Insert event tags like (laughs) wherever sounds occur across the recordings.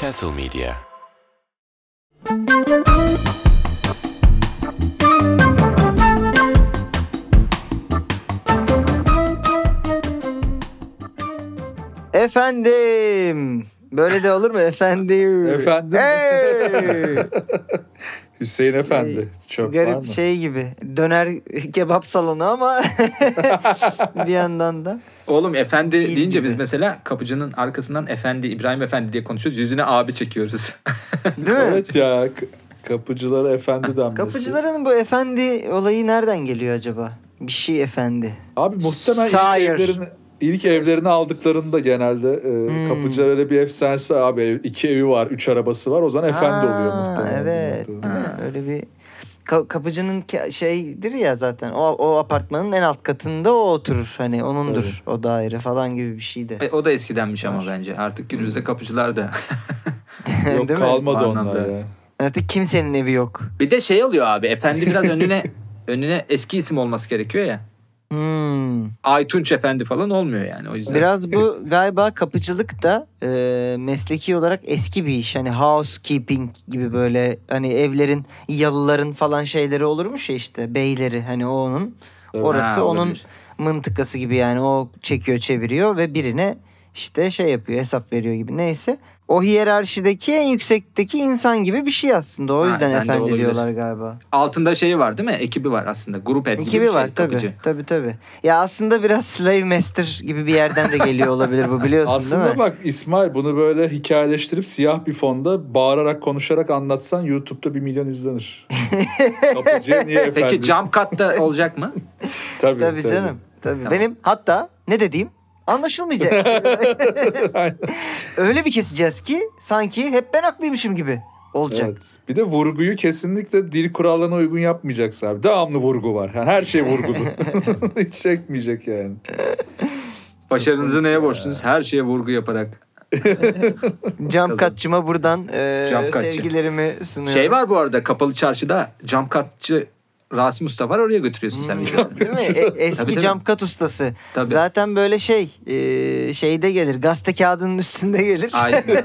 Castle Media Efendim. Böyle de olur mu efendim? Efendim. Hey! (laughs) Hüseyin Efendi. Çok var Garip mı? şey gibi. Döner (laughs) kebap salonu ama (laughs) bir yandan da. Oğlum efendi İyi deyince gibi. biz mesela kapıcının arkasından efendi İbrahim Efendi diye konuşuyoruz. Yüzüne abi çekiyoruz. (laughs) Değil mi? Evet ya. Kapıcılara efendi denmesi. Kapıcıların bu efendi olayı nereden geliyor acaba? Bir şey efendi. Abi muhtemelen Sire. İlk evlerini aldıklarında genelde e, Hmm. kapıcılar öyle bir efsanesi. Abi iki evi var, üç arabası var. O zaman efendi Ha, oluyor muhtemelen. Evet. Ha. Öyle bir Ka- kapıcının şeydir ya zaten. O, o apartmanın en alt katında o oturur. Hani onundur o daire falan gibi bir şeydi. E, o da eskidenmiş ama Var. bence. Artık günümüzde kapıcılar da. (laughs) Yok Değil kalmadı onlar ya. Artık kimsenin evi yok. bir de şey oluyor abi. Efendi biraz önüne (laughs) önüne eski isim olması gerekiyor ya. Hmm. Aytunç Efendi falan olmuyor yani o yüzden. Biraz bu galiba kapıcılık da e, mesleki olarak eski bir iş. Hani housekeeping gibi böyle hani evlerin yalıların falan şeyleri olurmuş ya işte beyleri hani o onun orası Ha, onun olabilir. mıntıkası gibi yani o çekiyor çeviriyor ve birine işte şey yapıyor hesap veriyor gibi neyse. O hiyerarşideki en yüksekteki insan gibi bir şey aslında. O Ha, yüzden efendi efendi, olabilir. diyorlar galiba. Altında şeyi var değil mi? Ekibi var aslında. Grup gibi Ekibi bir şey, var tabii. kapıcı. Tabii tabii. Ya aslında biraz slave master gibi bir yerden de geliyor olabilir bu biliyorsun değil Aslında mi? bak İsmail bunu böyle hikayeleştirip siyah bir fonda bağırarak konuşarak anlatsan YouTube'da bir milyon izlenir. (laughs) Kapıcıya niye efendi? Peki jump cut da olacak mı? Tabii, Tabii canım. Tabii. Tamam. Benim hatta ne dediğim anlaşılmayacak. (laughs) Öyle bir keseceğiz ki sanki hep ben haklıymışım gibi olacak. Evet. Bir de vurguyu kesinlikle dil kurallarına uygun yapmayacaksın abi. Devamlı vurgu var. Yani her şey vurgulu. (laughs) Hiç çekmeyecek yani. Başarınızı neye borçlusunuz? Her şeye vurgu yaparak. (laughs) Cam katçıma buradan e, Cam katçı. sevgilerimi sunuyorum. Şey var bu arada kapalı çarşıda jump cutçı Rasim Usta var oraya götürüyorsun sen. Hmm, videoyu. (laughs) Değil mi? E- eski Tabii, cam kat ustası. Tabii. Zaten böyle şey e, şeyde gelir gazete kağıdının üstünde gelir. Aynen. (laughs)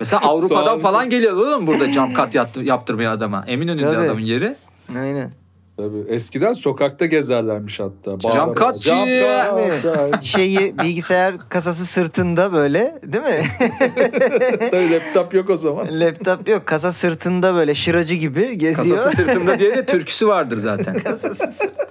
Mesela Avrupa'dan Soğan- falan geliyor oğlum burada jump cut yaptı, yaptırmaya adama. Eminönü'nde Tabii. adamın yeri. Aynen. Tabii. Eskiden sokakta gezerlermiş hatta. Cam katçı. Cam katçı. (laughs) Şeyi bilgisayar kasası sırtında böyle değil mi? (laughs) Tabii laptop yok o zaman. Laptop yok kasa sırtında böyle şıracı gibi geziyor. Kasası sırtımda diye de türküsü vardır zaten. (laughs) Kasası sırtında.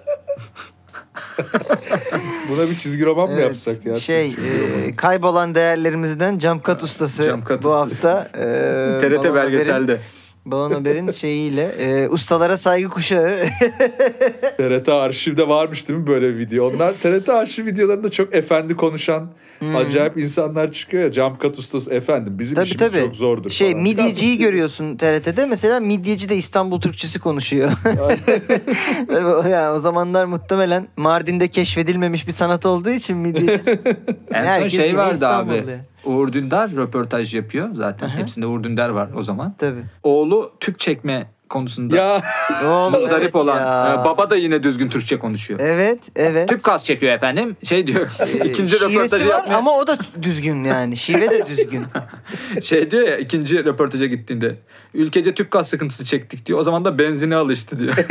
Buna bir çizgi roman mı Evet. yapsak ya? Şey e, kaybolan değerlerimizden cam kat ustası Cam kat bu ustası. hafta. E, TRT belgeselde. Balon Haber'in şeyiyle e, ustalara saygı kuşağı. (laughs) TRT arşivde varmış değil mi böyle bir video? Onlar TRT arşiv videolarında çok efendi konuşan acayip insanlar çıkıyor ya. Cam kat ustası efendim bizim Hmm. tabii işimiz tabii. çok zordur Şey falan. midyeciyi görüyorsun TRT'de. Mesela midyeci de İstanbul Türkçesi konuşuyor. Tabii (laughs) yani o zamanlar muhtemelen Mardin'de keşfedilmemiş bir sanat olduğu için midyeci. (laughs) En son Herkes şey vardı İstanbul'da. abi. Uğur Dündar röportaj yapıyor zaten. Aha. Hepsinde Uğur Dündar var o zaman. Tabii. Oğlu tüp çekme konusunda Ya Oğlum, evet olan. ya. baba da yine düzgün Türkçe konuşuyor. Evet, evet. Tüp kas çekiyor efendim. Şey diyor. Ee, (laughs) ikinci röportajı var yapmaya. ama o da düzgün yani. Şive de düzgün. (laughs) Şey diyor ya ikinci röportaja gittiğinde. Ülkece tüp gaz sıkıntısı çektik diyor. O zaman da benzine alıştı diyor. (laughs)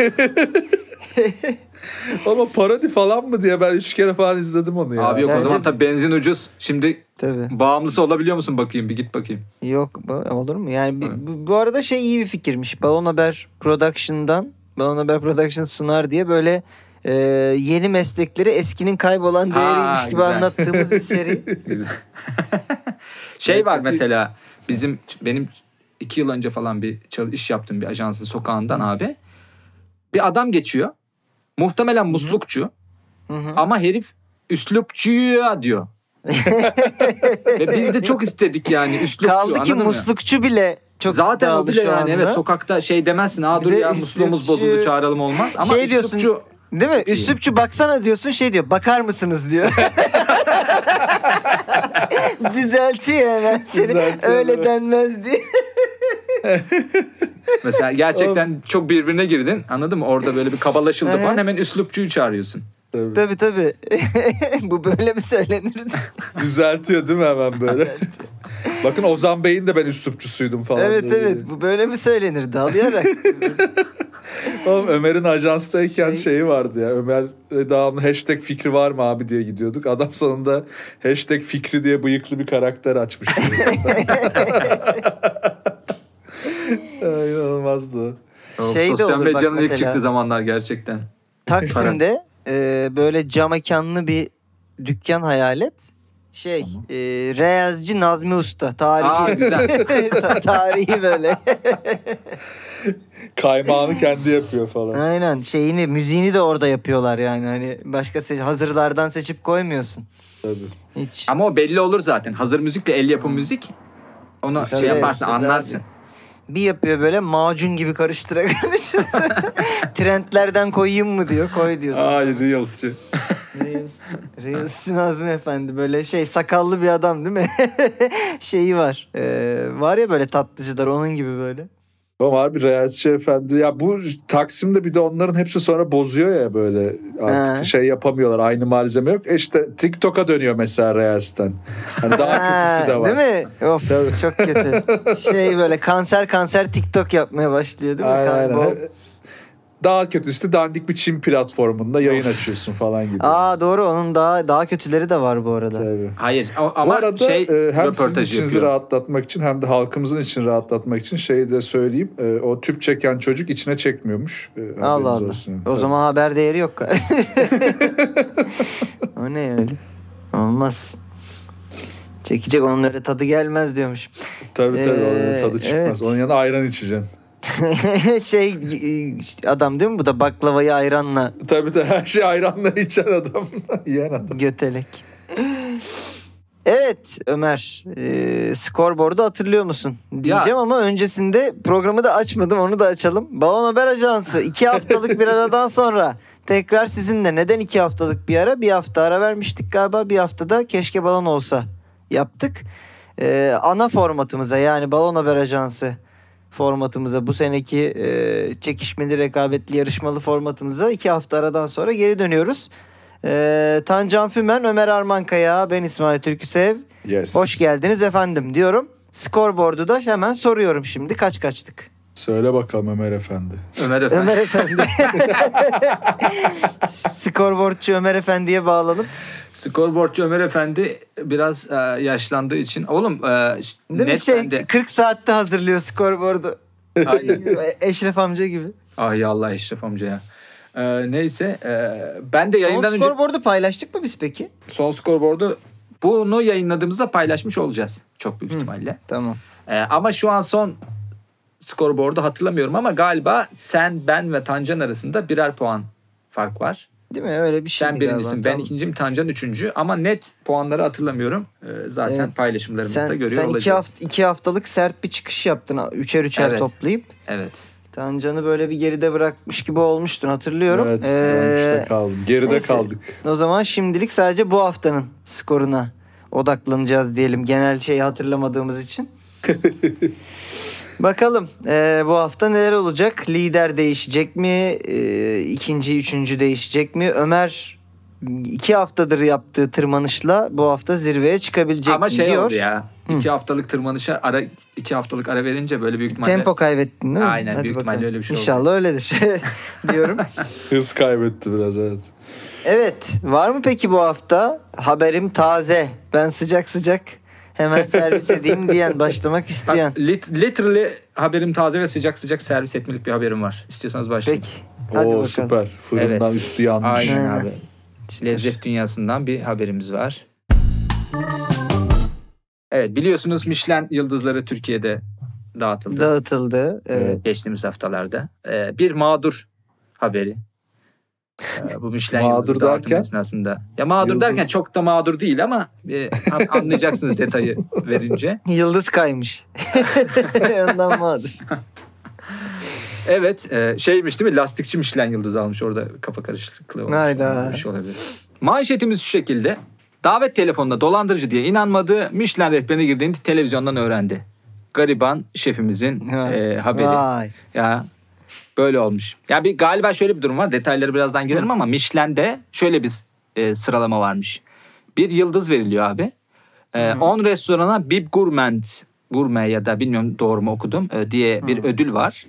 (laughs) ama parodi falan mı diye ben üç kere falan izledim onu ya. Abi yok o Bence- zaman tabii benzin ucuz. Şimdi Tabii. bağımlısı olabiliyor musun bakayım bir git bakayım. Yok olur mu? Yani bi- bu, bu arada şey iyi bir fikirmiş. Balon Haber Production'dan Balon Haber Production sunar diye böyle e, yeni meslekleri eskinin kaybolan Ha, değeriymiş gibi güzel. anlattığımız bir seri. (laughs) (laughs) Şey Neyse var ki- mesela bizim benim iki yıl önce falan bir iş yaptığım bir ajansın sokağından abi. Bir adam geçiyor. Muhtemelen muslukçu Hı hı. ama herif üslupçuya diyor. (laughs) Ve biz de çok istedik yani üslupçu Kaldı ki muslukçu bile çok Zaten o bile yani anda. evet sokakta şey demezsin. Aa dur de ya musluğumuz bozuldu çağıralım olmaz. Ama Şey diyorsun, üslupçu Değil mi? Üslupçu baksana diyorsun şey diyor. Bakar mısınız diyor. (laughs) (laughs) Düzeltiyor hemen seni. Düzeltiyor, Öyle denmez diye. (laughs) mesela gerçekten çok birbirine girdin. Anladın mı? Orada böyle bir kabalaşıldı falan hemen üslupçuyu çağırıyorsun. Tabii. Tabii tabii. (laughs) Bu böyle mi söylenir? Düzeltiyor değil mi hemen böyle? Bakın Ozan Bey'in de ben üslupçusuydum falan. evet dedi. evet bu böyle mi söylenir dalayarak. (laughs) Oğlum Ömer'in ajanstayken Şey- şeyi vardı ya. Ömer devamlı hashtag fikri var mı abi diye gidiyorduk. Adam sonunda hashtag fikri diye bıyıklı bir karakter açmıştı. (laughs) (laughs) Ay, İnanılmazdı şey de Sosyal olur medyanın ilk çıktığı zamanlar gerçekten. Taksim'de e, böyle cam mekanlı bir dükkan hayal et. Şey, e, Reyazcı Nazmi Usta. Aa Tarihi. güzel. (laughs) Ta- tarihi böyle. (laughs) Kaymağını kendi yapıyor falan. Aynen şeyini müziğini de orada yapıyorlar yani hani başka se- hazırlardan seçip koymuyorsun. Tabii. Hiç. Ama o belli olur zaten. Hazır müzikle el yapım müzik. Onu Tabii, şey yaparsın tabii anlarsın. abi. Bir yapıyor böyle macun gibi karıştıra (laughs) karıştıra. Trendlerden koyayım mı diyor koy diyorsun. Ay Reels'çi. Reis, Reisçi Nazmi Efendi böyle şey sakallı bir adam değil mi? (laughs) Şeyi var. Ee, var ya böyle tatlıcılar onun gibi böyle. Ama harbi Reels'çi efendi. Ya bu Taksim'de bir de onların hepsi sonra bozuyor ya böyle. Artık He. şey yapamıyorlar. Aynı malzeme yok. E işte TikTok'a dönüyor mesela Reels'ten. Hani daha kötüsü de var. Değil mi? Of çok kötü. Şey böyle kanser kanser TikTok yapmaya başlıyor değil mi? Aynen, aynen. Daha kötüsü de dandik bir Çin platformunda yayın açıyorsun falan gibi. Aa doğru onun daha daha kötüleri de var bu arada. Tabii. Hayır Bu ama arada şey e, hem sizin içinizi yapıyor. rahatlatmak için hem de halkımızın için rahatlatmak için şeyi de söyleyeyim. E, o tüp çeken çocuk içine çekmiyormuş. E, Allah Allah. olsun. O zaman haber değeri yok. (laughs) o ne öyle? Olmaz. Çekecek onun öyle tadı gelmez diyormuş. Tabii tabii onun Ee, tadı çıkmaz. evet. Onun yanına ayran içeceksin. (laughs) şey e, adam değil mi bu da baklavayı ayranla Tabii tabii her şey ayranla içen adam. (laughs) Yiyen adam. götelek. Evet Ömer, e, skorboardu hatırlıyor musun? Diyeceğim Ya- ama öncesinde programı da açmadım onu da açalım. Balon Haber Ajansı iki haftalık bir aradan sonra tekrar sizinle. Neden iki haftalık bir ara? Bir hafta ara vermiştik galiba bir haftada keşke balon olsa yaptık. E, ana formatımıza yani Balon Haber Ajansı formatımıza bu seneki e, çekişmeli rekabetli yarışmalı formatımıza iki hafta aradan sonra geri dönüyoruz. E, Tancan Fümen, Ömer Armankaya, ben İsmail Türküsev. Yes. Hoş geldiniz efendim diyorum. Skorboardu da hemen soruyorum şimdi. Kaç kaçtık? Söyle bakalım Ömer Efendi. Ömer Efendi. Ömer Efendi. (laughs) (laughs) Skorboardçu Ömer Efendi'ye bağlanıp. Skorboardçu Ömer Efendi biraz e, yaşlandığı için. Oğlum e, Değil mi net şey bende. 40 saatte hazırlıyor skorboardu. (laughs) Eşref amca gibi. ay Allah Eşref amca ya. E, neyse e, ben de Son yayından önce skorboardu paylaştık mı biz peki? son skorboardu bunu yayınladığımızda paylaşmış olacağız. Çok büyük ihtimalle. Tamam. E, ama şu an son skorboardu hatırlamıyorum ama galiba sen, ben ve Tancan arasında birer puan fark var. Değil mi? Öyle bir şey. Sen galiba. birincisin, ben Tamam. ikinciyim, Tancan üçüncü. Ama net puanları hatırlamıyorum. Ee, zaten Evet. paylaşımlarımızda Sen, görüyor sen iki, olacağız. hafta, iki haftalık sert bir çıkış yaptın. Üçer üçer Evet. toplayıp. Evet. Tancan'ı böyle bir geride bırakmış gibi olmuştun hatırlıyorum. Evet. Ee, kaldım. Geride neyse. kaldık. o zaman şimdilik sadece bu haftanın skoruna odaklanacağız diyelim. Genel şeyi hatırlamadığımız için. (laughs) Bakalım ee, bu hafta neler olacak? Lider değişecek mi? Ee, ikinci, üçüncü değişecek mi? Ömer iki haftadır yaptığı tırmanışla bu hafta zirveye çıkabilecek Ama mi şey diyor. oldu ya. iki haftalık tırmanışa ara iki haftalık ara verince böyle büyük ihtimalle Tempo kaybettin değil mi? Aynen, büyük ihtimalle öyle bir şey oldu. İnşallah öyledir (laughs) diyorum. Hız kaybetti biraz evet. Evet var mı peki bu hafta haberim taze ben sıcak sıcak hemen servis edeyim diyen (laughs) başlamak isteyen. Bak, lit, literally haberim taze ve sıcak sıcak servis etmelik bir haberim var. İstiyorsanız başlayın. Peki hadi Oo bakalım. süper. Fırından Evet. üstü yanmış. Aynen Aynen. abi. Lezzet dünyasından bir haberimiz var. Evet biliyorsunuz Michelin yıldızları Türkiye'de dağıtıldı. Dağıtıldı. Evet. geçtiğimiz haftalarda. Ee, bir mağdur haberi. Ee, bu Michelin Mağdur derken? esnasında. Ya mağdur Yıldız- derken çok da mağdur değil ama e, an- (laughs) anlayacaksınız detayı verince. Yıldız kaymış. (laughs) Ondan mağdur. Evet e, şeymiş değil mi lastikçi Michelin yıldızı almış orada kafa karışıklığı olmuş. Hayda. Bir şey olabilir. Manşetimiz şu şekilde. Davet telefonuna dolandırıcı diye inanmadığı Michelin rehberine girdiğini televizyondan öğrendi. Gariban şefimizin e, haberi. Vay. Ya böyle olmuş. Ya bir galiba şöyle bir durum var. Detayları birazdan girelim ama Michelin'de şöyle bir e, sıralama varmış. Bir yıldız veriliyor abi. Ee, 10 restorana Bib Gourmand, Gourmet ya da bilmiyorum doğru mu okudum e, diye bir ödül var.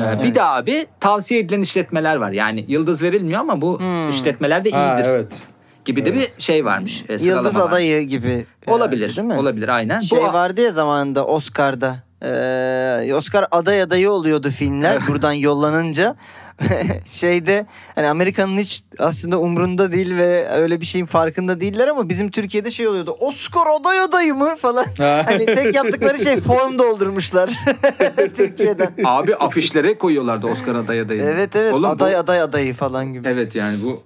Ee, Bir de abi tavsiye edilen işletmeler var. Yani yıldız verilmiyor ama bu Hmm. işletmeler de Ha, iyidir evet. gibi de bir şey varmış. e, Yıldız varmış. adayı gibi. Olabilir. herhalde, değil mi? Olabilir aynen. Şey Bu- vardı ya zamanında Oscar'da. Ee, Oscar aday adayı oluyordu filmler buradan yollanınca. (laughs) Şeyde hani Amerika'nın hiç aslında umrunda değil ve öyle bir şeyin farkında değiller ama bizim Türkiye'de şey oluyordu. Oscar aday adayı mı falan. hani tek yaptıkları şey form doldurmuşlar (laughs) Türkiye'den. Abi afişlere koyuyorlardı Oscar aday adayını. Evet evet Oğlum bu- aday aday adayı falan gibi. Evet yani bu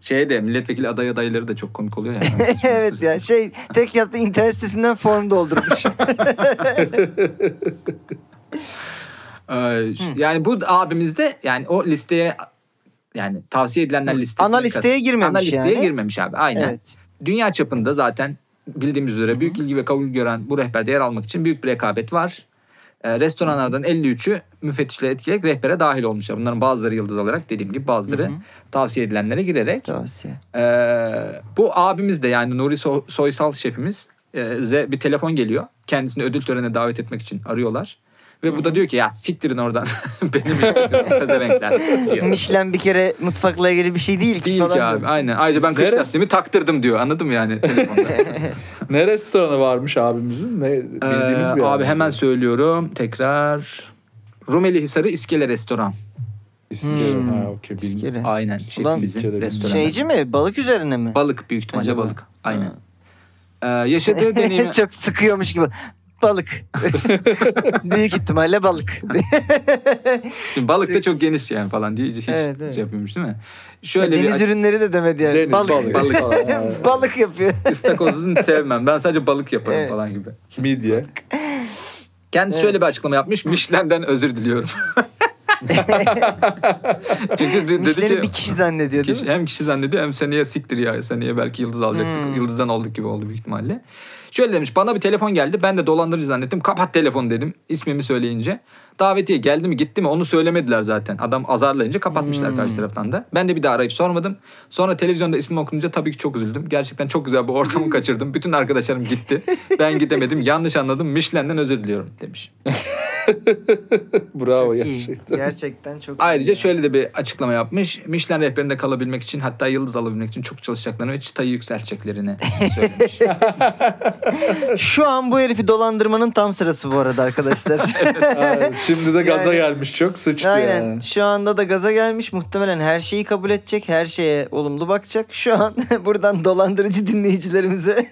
şeye de milletvekili aday adayları da çok komik oluyor yani. (laughs) evet ya şey tek yaptığı internet sitesinden form doldurmuş. (laughs) Yani bu abimiz de yani o listeye yani tavsiye edilenler listesine Ana listeye kat- girmemiş Ana listeye yani. girmemiş abi aynen. evet. Dünya çapında zaten bildiğimiz üzere büyük ilgi ve kabul gören bu rehberde yer almak için büyük bir rekabet var. Ee, restoranlardan 53'ü müfettişle etkileyerek rehbere dahil olmuşlar. Bunların bazıları yıldız alarak dediğim gibi bazıları tavsiye edilenlere girerek. Tavsiye. Ee, bu abimiz de yani Nuri So- Soysal şefimiz e, bir telefon geliyor. Kendisini ödül törenine davet etmek için arıyorlar. Ve bu da diyor ki ya siktirin oradan. (laughs) Benim işletim pezevenkler diyor. Michelin bir kere mutfakla ilgili bir şey değil ki Değil falan. ki abi diyor. aynen. Ayrıca ben kış lastiğimi taktırdım diyor anladın mı yani telefonda. (laughs) Ne restoranı varmış abimizin? Ne bildiğimiz Ee, bir yer Abi hemen söylüyorum tekrar. Rumeli Hisarı İskele Restoran. İstiyorum. Hmm. Ha. Bil- İskele. Aynen. İskele restoranı. Şeyci mi? Balık üzerine mi? Balık büyük ihtimalle Acaba? balık. Aynen. Ee, yaşadığı (laughs) deneyimi... Çok sıkıyormuş gibi. Balık. (laughs) Büyük ihtimalle balık. Şimdi balık da çok geniş yani falan diye hiç Evet, evet. şey yapıyormuş değil mi? Şöyle Deniz bir ürünleri de demedi yani. Deniz, balık. balık. Balık. falan, (laughs) balık yapıyor. ıstakozunu sevmem. Ben sadece balık yaparım Evet. falan gibi. Midye. Kendisi Evet. şöyle bir açıklama yapmış. Michelin'den özür diliyorum. (laughs) Çünkü de- dedi ki bir kişi zannediyor değil kişi, mi? hem kişi zannediyor hem seneye siktir ya. Seneye belki yıldız alacaktık. Hmm. Yıldızdan olduk gibi oldu büyük ihtimalle. Şöyle demiş bana bir telefon geldi. Ben de dolandırıcı zannettim. Kapat telefonu dedim ismimi söyleyince. Davetiye geldi mi gitti mi onu söylemediler zaten. Adam azarlayınca kapatmışlar Hmm. karşı taraftan da. Ben de bir daha arayıp sormadım. Sonra televizyonda ismim okununca tabii ki çok üzüldüm. Gerçekten çok güzel bir ortamı kaçırdım. Bütün arkadaşlarım gitti. Ben gidemedim. (laughs) Yanlış anladım. Michelin'den özür diliyorum demiş. (laughs) (laughs) Bravo Çok gerçekten. Gerçekten çok Ayrıca iyi. şöyle de bir açıklama yapmış. Michelin rehberinde kalabilmek için hatta yıldız alabilmek için çok çalışacaklarını ve çıtayı yükselteceklerini söylemiş. (laughs) Şu an bu herifi dolandırmanın tam sırası bu arada arkadaşlar. (laughs) Aynen. Şimdi de gaza Yani- gelmiş çok sıçtı Aynen. yani. Şu anda da gaza gelmiş. Muhtemelen her şeyi kabul edecek. Her şeye olumlu bakacak. Şu an buradan dolandırıcı dinleyicilerimize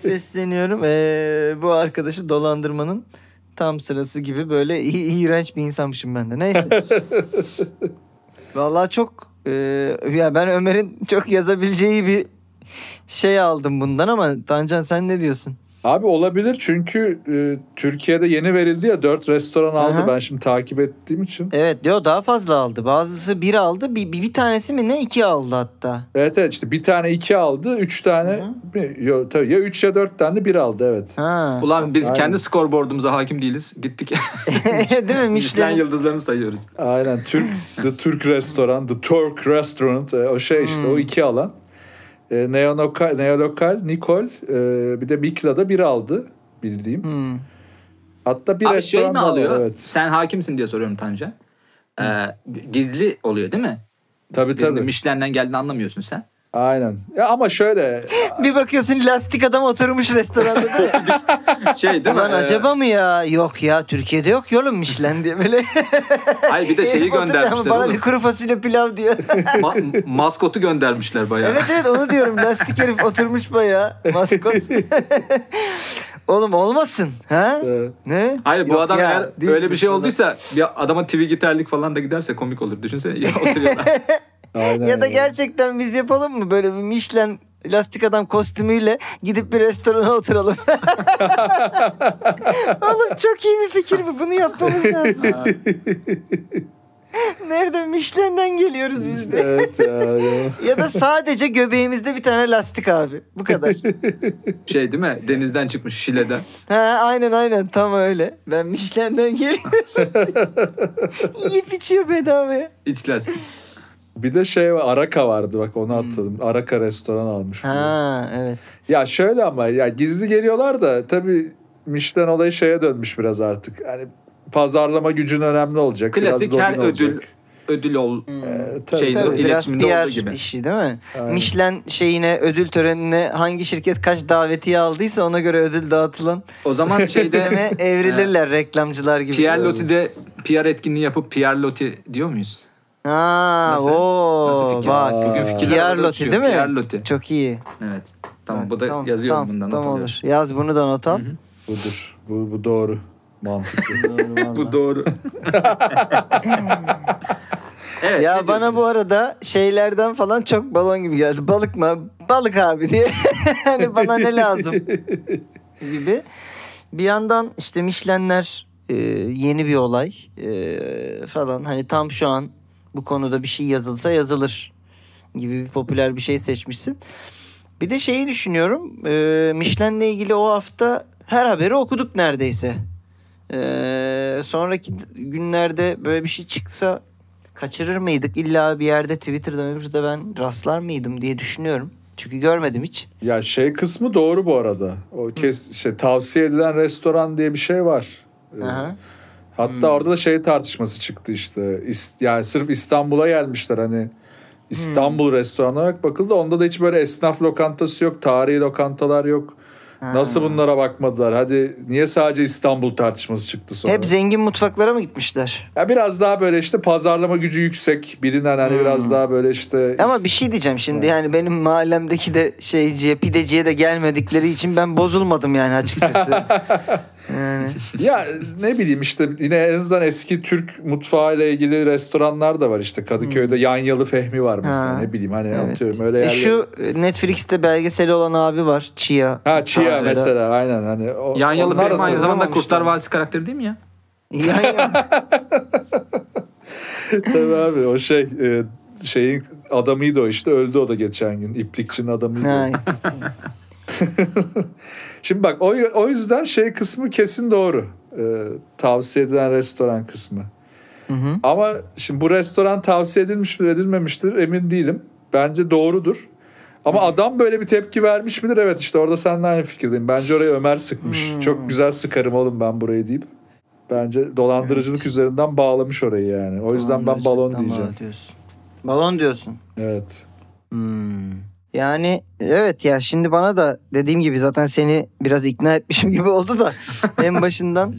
sesleniyorum. Ee, bu arkadaşı dolandırmanın tam sırası gibi böyle iğrenç bir insanmışım ben de. Neyse. (laughs) Vallahi çok e, ya ben Ömer'in çok yazabileceği bir şey aldım bundan ama Tancan sen ne diyorsun? Abi olabilir çünkü e, Türkiye'de yeni verildi ya dört restoran aldı. Aha. Ben şimdi takip ettiğim için. Evet diyor daha fazla aldı. Bazısı bir aldı. Bir, bir, bir tanesi mi ne iki aldı hatta. Evet evet işte bir tane iki aldı. Üç tane Hı mi? Yo, tabii ya üç ya dört tane de bir aldı evet. Ha. Ulan biz Aynen. kendi skorboardumuza hakim değiliz. Gittik. (laughs) Değil mi? (laughs) Michelin yıldızlarını sayıyoruz. Aynen Türk The Türk Restoran The Turk Restaurant e, o şey işte Hmm. o iki alan. E, Neolokal, Neolokal Nikol e, bir de Mikla'da bir aldı bildiğim. Hmm. Hatta bir Abi şey mi alıyor? Evet. Sen hakimsin diye soruyorum Tancan. Ee, gizli oluyor değil mi? Tabii Tabii. tabii. Michelin'den geldiğini anlamıyorsun sen. Aynen. Ya ama şöyle (laughs) Bir bakıyorsun lastik adam oturmuş restoranda? (laughs) Şey değil mi? Ee, acaba mı ya? Yok ya Türkiye'de yok yolum Michelin diye böyle. (laughs) Hayır bir de şeyi göndermişler Bana oğlum. bir kuru fasulye pilav diyor. Ma- maskotu göndermişler bayağı. evet evet onu diyorum. Lastik herif oturmuş bayağı. Maskot. Oğlum olmasın. Ha? e, Ne? Hayır bu Yok adam ya, eğer değil öyle bir şey falan. olduysa bir adama TV gitarlık falan da giderse komik olur. Düşünsene ya oturuyorlar. (laughs) aynen Ya da gerçekten biz yapalım mı böyle bir Michelin lastik adam kostümüyle gidip bir restorana oturalım. (laughs) Oğlum çok iyi bir fikir bu. Bunu yapmamız lazım. (laughs) (laughs) Nerede Michelin'den geliyoruz biz de. Evet ya, ya. ya da sadece göbeğimizde bir tane lastik abi. Bu kadar. (laughs) şey değil mi? Denizden çıkmış Şile'den. Ha aynen aynen tam öyle. Ben Michelin'den geliyorum. (laughs) Yiyip içiyor bedavaya. İç lastik. Bir de şey var Araka vardı bak onu atladım. Araka restoran almış. Ha evet. Ya şöyle ama ya gizli geliyorlar da tabii Michelin olayı şeye dönmüş biraz artık. Hani pazarlama gücün önemli olacak. biraz Klasik her lobin ödül olacak. ödül ol Ee, tabii, Şey, tabii. Biraz PR gibi. işi değil mi? Aynen. Michelin şeyine ödül törenine hangi şirket kaç davetiye aldıysa ona göre ödül dağıtılan O zaman (laughs) şeyde sisteme evrilirler reklamcılar gibi. Pierre Loti'de PR etkinliği yapıp Pierre Loti diyor muyuz? Ha, Nasıl? o Nasıl fikir? bak. Bugün fikirler Loti değil mi? Pierre Loti. Çok iyi. Evet. Tamam bu da Tamam, yazıyorum tamam, bundan. not Tamam alıyorum. olur. Yaz bunu da not al. Hı hı. Budur. Bu, bu doğru. Mantıklı. (laughs) Bu doğru. evet, ya bana bu arada şeylerden falan çok balon gibi geldi. Balık mı? Balık abi diye. (laughs) hani bana ne lazım (laughs) gibi. Bir yandan işte Michelin'ler e, yeni bir olay e, falan. Hani tam şu an bu konuda bir şey yazılsa yazılır gibi bir popüler bir şey seçmişsin. Bir de şeyi düşünüyorum. E, Michelin'le ilgili o hafta her haberi okuduk neredeyse. E, sonraki günlerde böyle bir şey çıksa kaçırır mıydık? İlla bir yerde Twitter'da Twitter'da ben rastlar mıydım diye düşünüyorum. Çünkü görmedim hiç. ya şey kısmı doğru bu arada. O kes şey tavsiye edilen restoran diye bir şey var. Ee, Aha. Hatta orada da şey tartışması çıktı işte. Yani sırf İstanbul'a gelmişler hani İstanbul restoranı olarak bakıldı. Onda da hiç böyle esnaf lokantası yok, tarihi lokantalar yok. Nasıl bunlara bakmadılar? Hadi niye sadece İstanbul tartışması çıktı sonra? Hep zengin mutfaklara mı gitmişler? Ya biraz daha böyle işte pazarlama gücü yüksek, bilinen hani biraz daha böyle işte Ama bir şey diyeceğim şimdi yani benim mahallemdeki de şeyciye pideciye de gelmedikleri için ben bozulmadım yani açıkçası. (laughs) yani. Ya ne bileyim işte yine en azından eski Türk mutfağı ile ilgili restoranlar da var işte Kadıköy'de Yanyalı Fehmi var mesela Ha. ne bileyim hani Evet. atıyorum öyle E yerler. şu Netflix'te belgeseli olan abi var Chia. ha Chia Ha, mesela aynen hani o, Yanyalı onlar da Fehmi aynı zamanda. Kurtlar Vadisi karakteri değil mi ya? Yan yana. (laughs) Tabii abi o şey e, şeyin adamıydı o işte öldü o da geçen gün iplikçinin adamıydı. (laughs) Şimdi bak o, o yüzden şey kısmı kesin doğru. E, tavsiye edilen restoran kısmı. Hı hı. Ama şimdi bu restoran tavsiye edilmiş midir edilmemiştir emin değilim. Bence doğrudur. Ama adam böyle bir tepki vermiş midir? Evet işte orada seninle aynı fikirdeyim. Bence orayı Ömer sıkmış. Hmm. Çok güzel sıkarım oğlum ben burayı deyip. Bence dolandırıcılık üzerinden bağlamış orayı yani. O yüzden ben balon diyeceğim. Diyorsun. Balon diyorsun. Evet. Hmm. Yani evet ya şimdi bana da dediğim gibi zaten seni biraz ikna etmişim (laughs) gibi oldu da en başından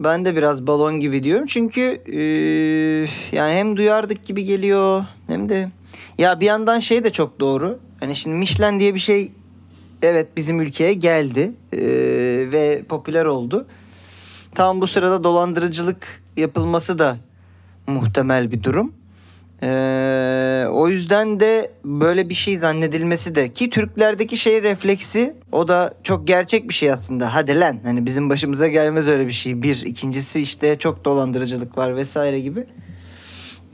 ben de biraz balon gibi diyorum. Çünkü e, yani hem duyardık gibi geliyor hem de ya bir yandan şey de çok doğru. Hani şimdi Michelin diye bir şey evet bizim ülkeye geldi e, ve popüler oldu. Tam bu sırada dolandırıcılık yapılması da muhtemel bir durum. Ee, o yüzden de böyle bir şey zannedilmesi de ki Türklerdeki şey refleksi o da çok gerçek bir şey aslında. Hadi lan hani bizim başımıza gelmez öyle bir şey. Bir ikincisi işte çok dolandırıcılık var vesaire gibi.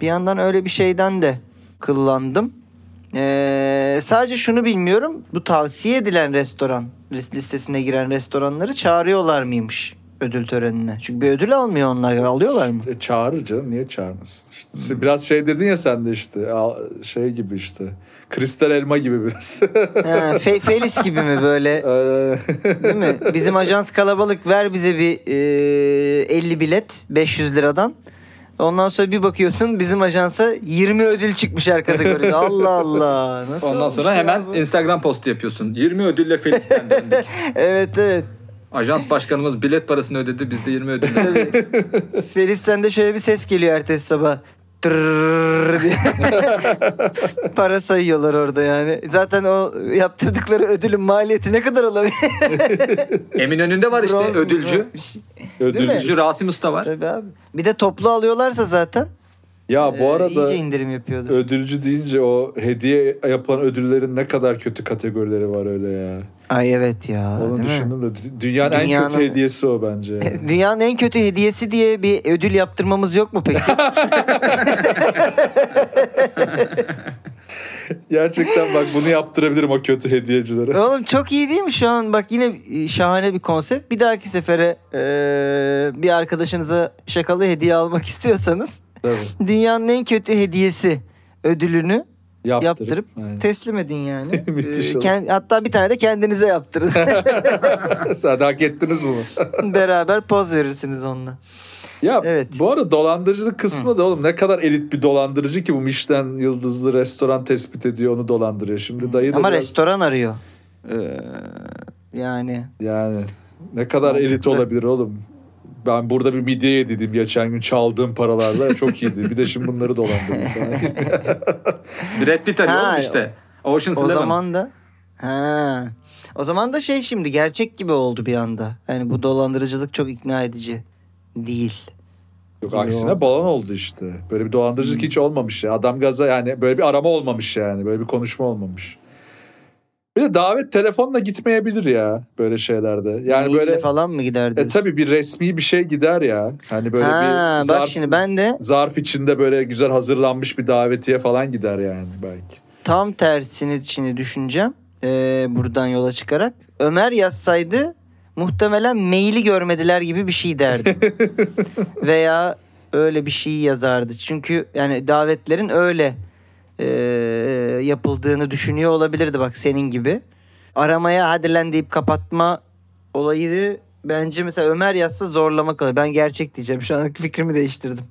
Bir yandan öyle bir şeyden de kıllandım. Ee, sadece şunu bilmiyorum. Bu tavsiye edilen restoran listesine giren restoranları çağırıyorlar mıymış ödül törenine? Çünkü bir ödül almıyor onlar. Alıyorlar mı? E, çağırır canım niye çağırmasın? İşte Biraz şey dedin ya sen de işte şey gibi işte. Kristal elma gibi biraz. Ha, Fe- Felis gibi mi böyle? (laughs) Değil mi? Bizim ajans kalabalık ver bize bir e, 50 bilet 500 liradan. Ondan sonra bir bakıyorsun bizim ajansa 20 ödül çıkmış her kategoride. Allah Allah. (laughs) Nasıl Ondan sonra hemen bu? Instagram postu yapıyorsun. 20 ödülle döndük. (laughs) Evet evet. Ajans başkanımız bilet parasını ödedi. Biz de 20 ödül. Felis'ten de şöyle bir ses geliyor ertesi sabah. Diye. (laughs) Para sayıyorlar orada yani. Zaten o yaptırdıkları ödülün maliyeti ne kadar olabilir? (laughs) Eminönü'nde var işte Bronz ödülcü. Şey. Ödülcü Rasim Usta var. Tabii abi. Bir de toplu alıyorlarsa zaten Ya bu e, arada iyice indirim yapıyordur. ödülcü deyince o hediye yapılan ödüllerin ne kadar kötü kategorileri var öyle ya. Ay evet ya. Onu değil mi? düşündüm de dü- dünyanın, en Dünyanın- kötü hediyesi o bence. yani. Dünyanın en kötü hediyesi diye bir ödül yaptırmamız yok mu peki? (laughs) Gerçekten bak bunu yaptırabilirim o kötü hediyecilere. Oğlum çok iyi değil mi şu an? Bak yine e, şahane bir konsept. Bir dahaki sefere e, bir arkadaşınıza şakalı hediye almak (laughs) istiyorsanız Tabii. dünyanın en kötü hediyesi ödülünü Yaptırıp, yaptırıp aynen. teslim edin yani. (laughs) Ee, kend- hatta bir tane de kendinize yaptırın. (laughs) De hak ettiniz bunu. (laughs) Beraber poz verirsiniz onunla. Ya Evet. bu arada dolandırıcılık kısmı da oğlum ne kadar elit bir dolandırıcı ki bu Michelin yıldızlı restoran tespit ediyor onu dolandırıyor. Şimdi dayı da Ama biraz- restoran arıyor. Ee, yani yani ne kadar elit Mantıklı. olabilir oğlum. Ben burada bir midye yedim geçen gün çaldığım paralarla çok iyiydi. Bir de şimdi bunları dolandırdım. (laughs) Brad Pitt arıyor işte. Ocean's o Eleven. zaman da ha. O zaman da şey şimdi gerçek gibi oldu bir anda. Yani bu dolandırıcılık çok ikna edici değil. Yok aksine balon oldu işte. Böyle bir dolandırıcılık hiç olmamış ya. Adam gaza yani böyle bir arama olmamış yani. Böyle bir konuşma olmamış. Bir de davet telefonla gitmeyebilir ya böyle şeylerde. Yani Maille böyle falan mı gider E diyorsun? tabii bir resmi bir şey gider ya. Hani böyle Ha, bir bak zarf, şimdi ben de- zarf içinde böyle güzel hazırlanmış bir davetiye falan gider yani belki. Tam tersini şimdi düşüneceğim. Ee, buradan yola çıkarak. Ömer yazsaydı muhtemelen maili görmediler gibi bir şey derdi. (laughs) Veya öyle bir şey yazardı. Çünkü yani davetlerin öyle e, yapıldığını düşünüyor olabilirdi bak senin gibi. Aramaya hadi lan deyip kapatma olayı bence mesela Ömer yazsa zorlama kalır. Ben gerçek diyeceğim. Şu an fikrimi değiştirdim.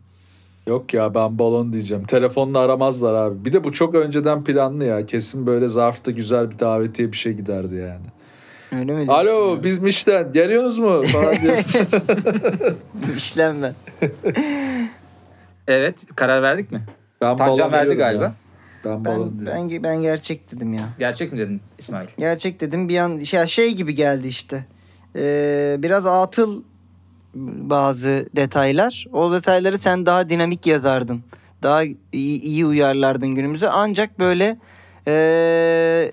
Yok ya ben balon diyeceğim. Telefonla aramazlar abi. Bir de bu çok önceden planlı ya. Kesin böyle zarfta güzel bir davetiye bir şey giderdi yani. Öyle mi? Alo biz Mişten geliyorsunuz mu? Falan diye. (laughs) İşlenme. Evet karar verdik mi? Ben Tancan balon verdi galiba. ya. Ben balon Ben, diyorum. ben, ben gerçek dedim ya. Gerçek mi dedin İsmail? Gerçek dedim bir an şey, şey gibi geldi işte. Ee, biraz atıl bazı detaylar. O detayları sen daha dinamik yazardın. Daha iyi, iyi uyarlardın günümüze. Ancak böyle ee,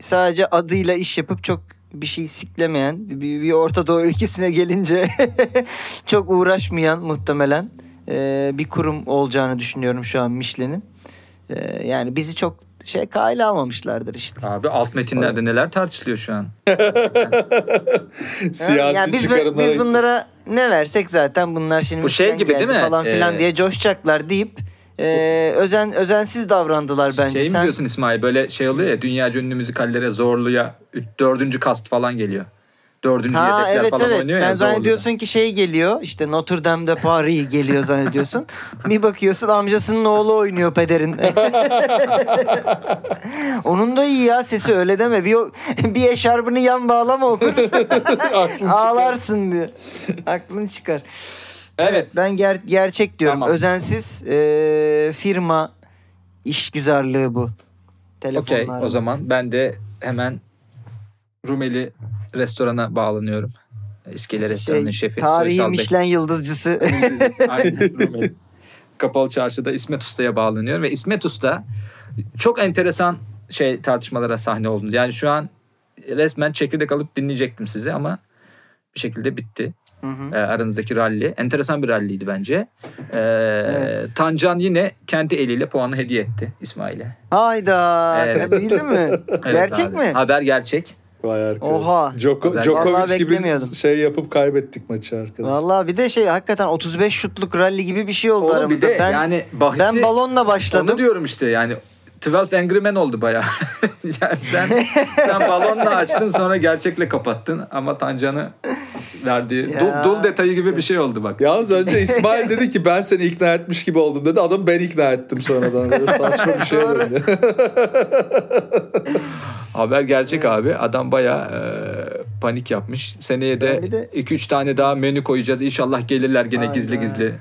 sadece adıyla iş yapıp çok bir şey siklemeyen bir, bir Orta Doğu ülkesine gelince (laughs) çok uğraşmayan muhtemelen ee, bir kurum olacağını düşünüyorum şu an Michelin'in. Ee, yani bizi çok şey kale almamışlardır işte. Abi alt metinlerde neler tartışılıyor şu an? (laughs) Siyasi yani biz, biz bunlara ne versek zaten bunlar şimdi Bu şey gibi değil mi? falan filan Ee, diye coşacaklar deyip e, özen özensiz davrandılar bence. şey mi Sen diyorsun İsmail? Böyle şey oluyor ya dünya ünlü müzikallere zorluya dördüncü kast falan geliyor. Dördüncü Ha yedekler evet falan evet oynuyor sen zannediyorsun ki şey geliyor işte Notre Dame de Paris geliyor (laughs) zannediyorsun. bir bakıyorsun amcasının oğlu oynuyor pederin. (laughs) Onun da iyi ya sesi öyle deme. Bir, (laughs) bir eşarbını yan bağlama okur. Ağlarsın diye. Aklın çıkar. Evet. Ben ger- gerçek diyorum. Tamam. Özensiz e, firma işgüzarlığı bu. Okey o zaman ben de hemen Rumeli restorana bağlanıyorum. İskele restoranının şefi. Şey, Tarihi Soysal Bey. Michelin yıldızcısı. (laughs) Aynen. (laughs) Kapalı çarşıda İsmet Usta'ya bağlanıyor ve İsmet Usta çok enteresan şey tartışmalara sahne oldunuz. Yani şu an resmen çekirdek alıp dinleyecektim sizi ama bir şekilde bitti. Hı hı. e, aranızdaki ralli. Enteresan bir ralliydi bence. E, Evet. Tancan yine kendi eliyle puanı hediye etti İsmail'e. Hayda. Evet. Bildin mi? Evet Gerçek abi. mi? Haber gerçek. Vay arkadaş. Oha. Vallahi Djokovic gibi beklemiyordum. şey yapıp kaybettik maçı arkadaş. Vallahi bir de şey hakikaten 35 şutluk ralli gibi bir şey oldu Oğlum bir aramızda. de ben yani bahsi ben balonla başladım. onu diyorum işte yani 12 Angry Men oldu bayağı. (laughs) yani sen sen balonla açtın sonra gerçekle kapattın ama Tancan'ı verdiği dul, dul detayı gibi işte. bir şey oldu bak. Yalnız önce İsmail dedi ki ben seni ikna etmiş gibi oldum dedi. Adam ben ikna ettim sonradan. Böyle (laughs) saçma bir şey döndü. (laughs) Haber gerçek abi. Adam bayağı e, panik yapmış. Seneye de Ya bir de- 2-3 tane daha menü koyacağız. İnşallah gelirler gene gizli Aynen. gizli.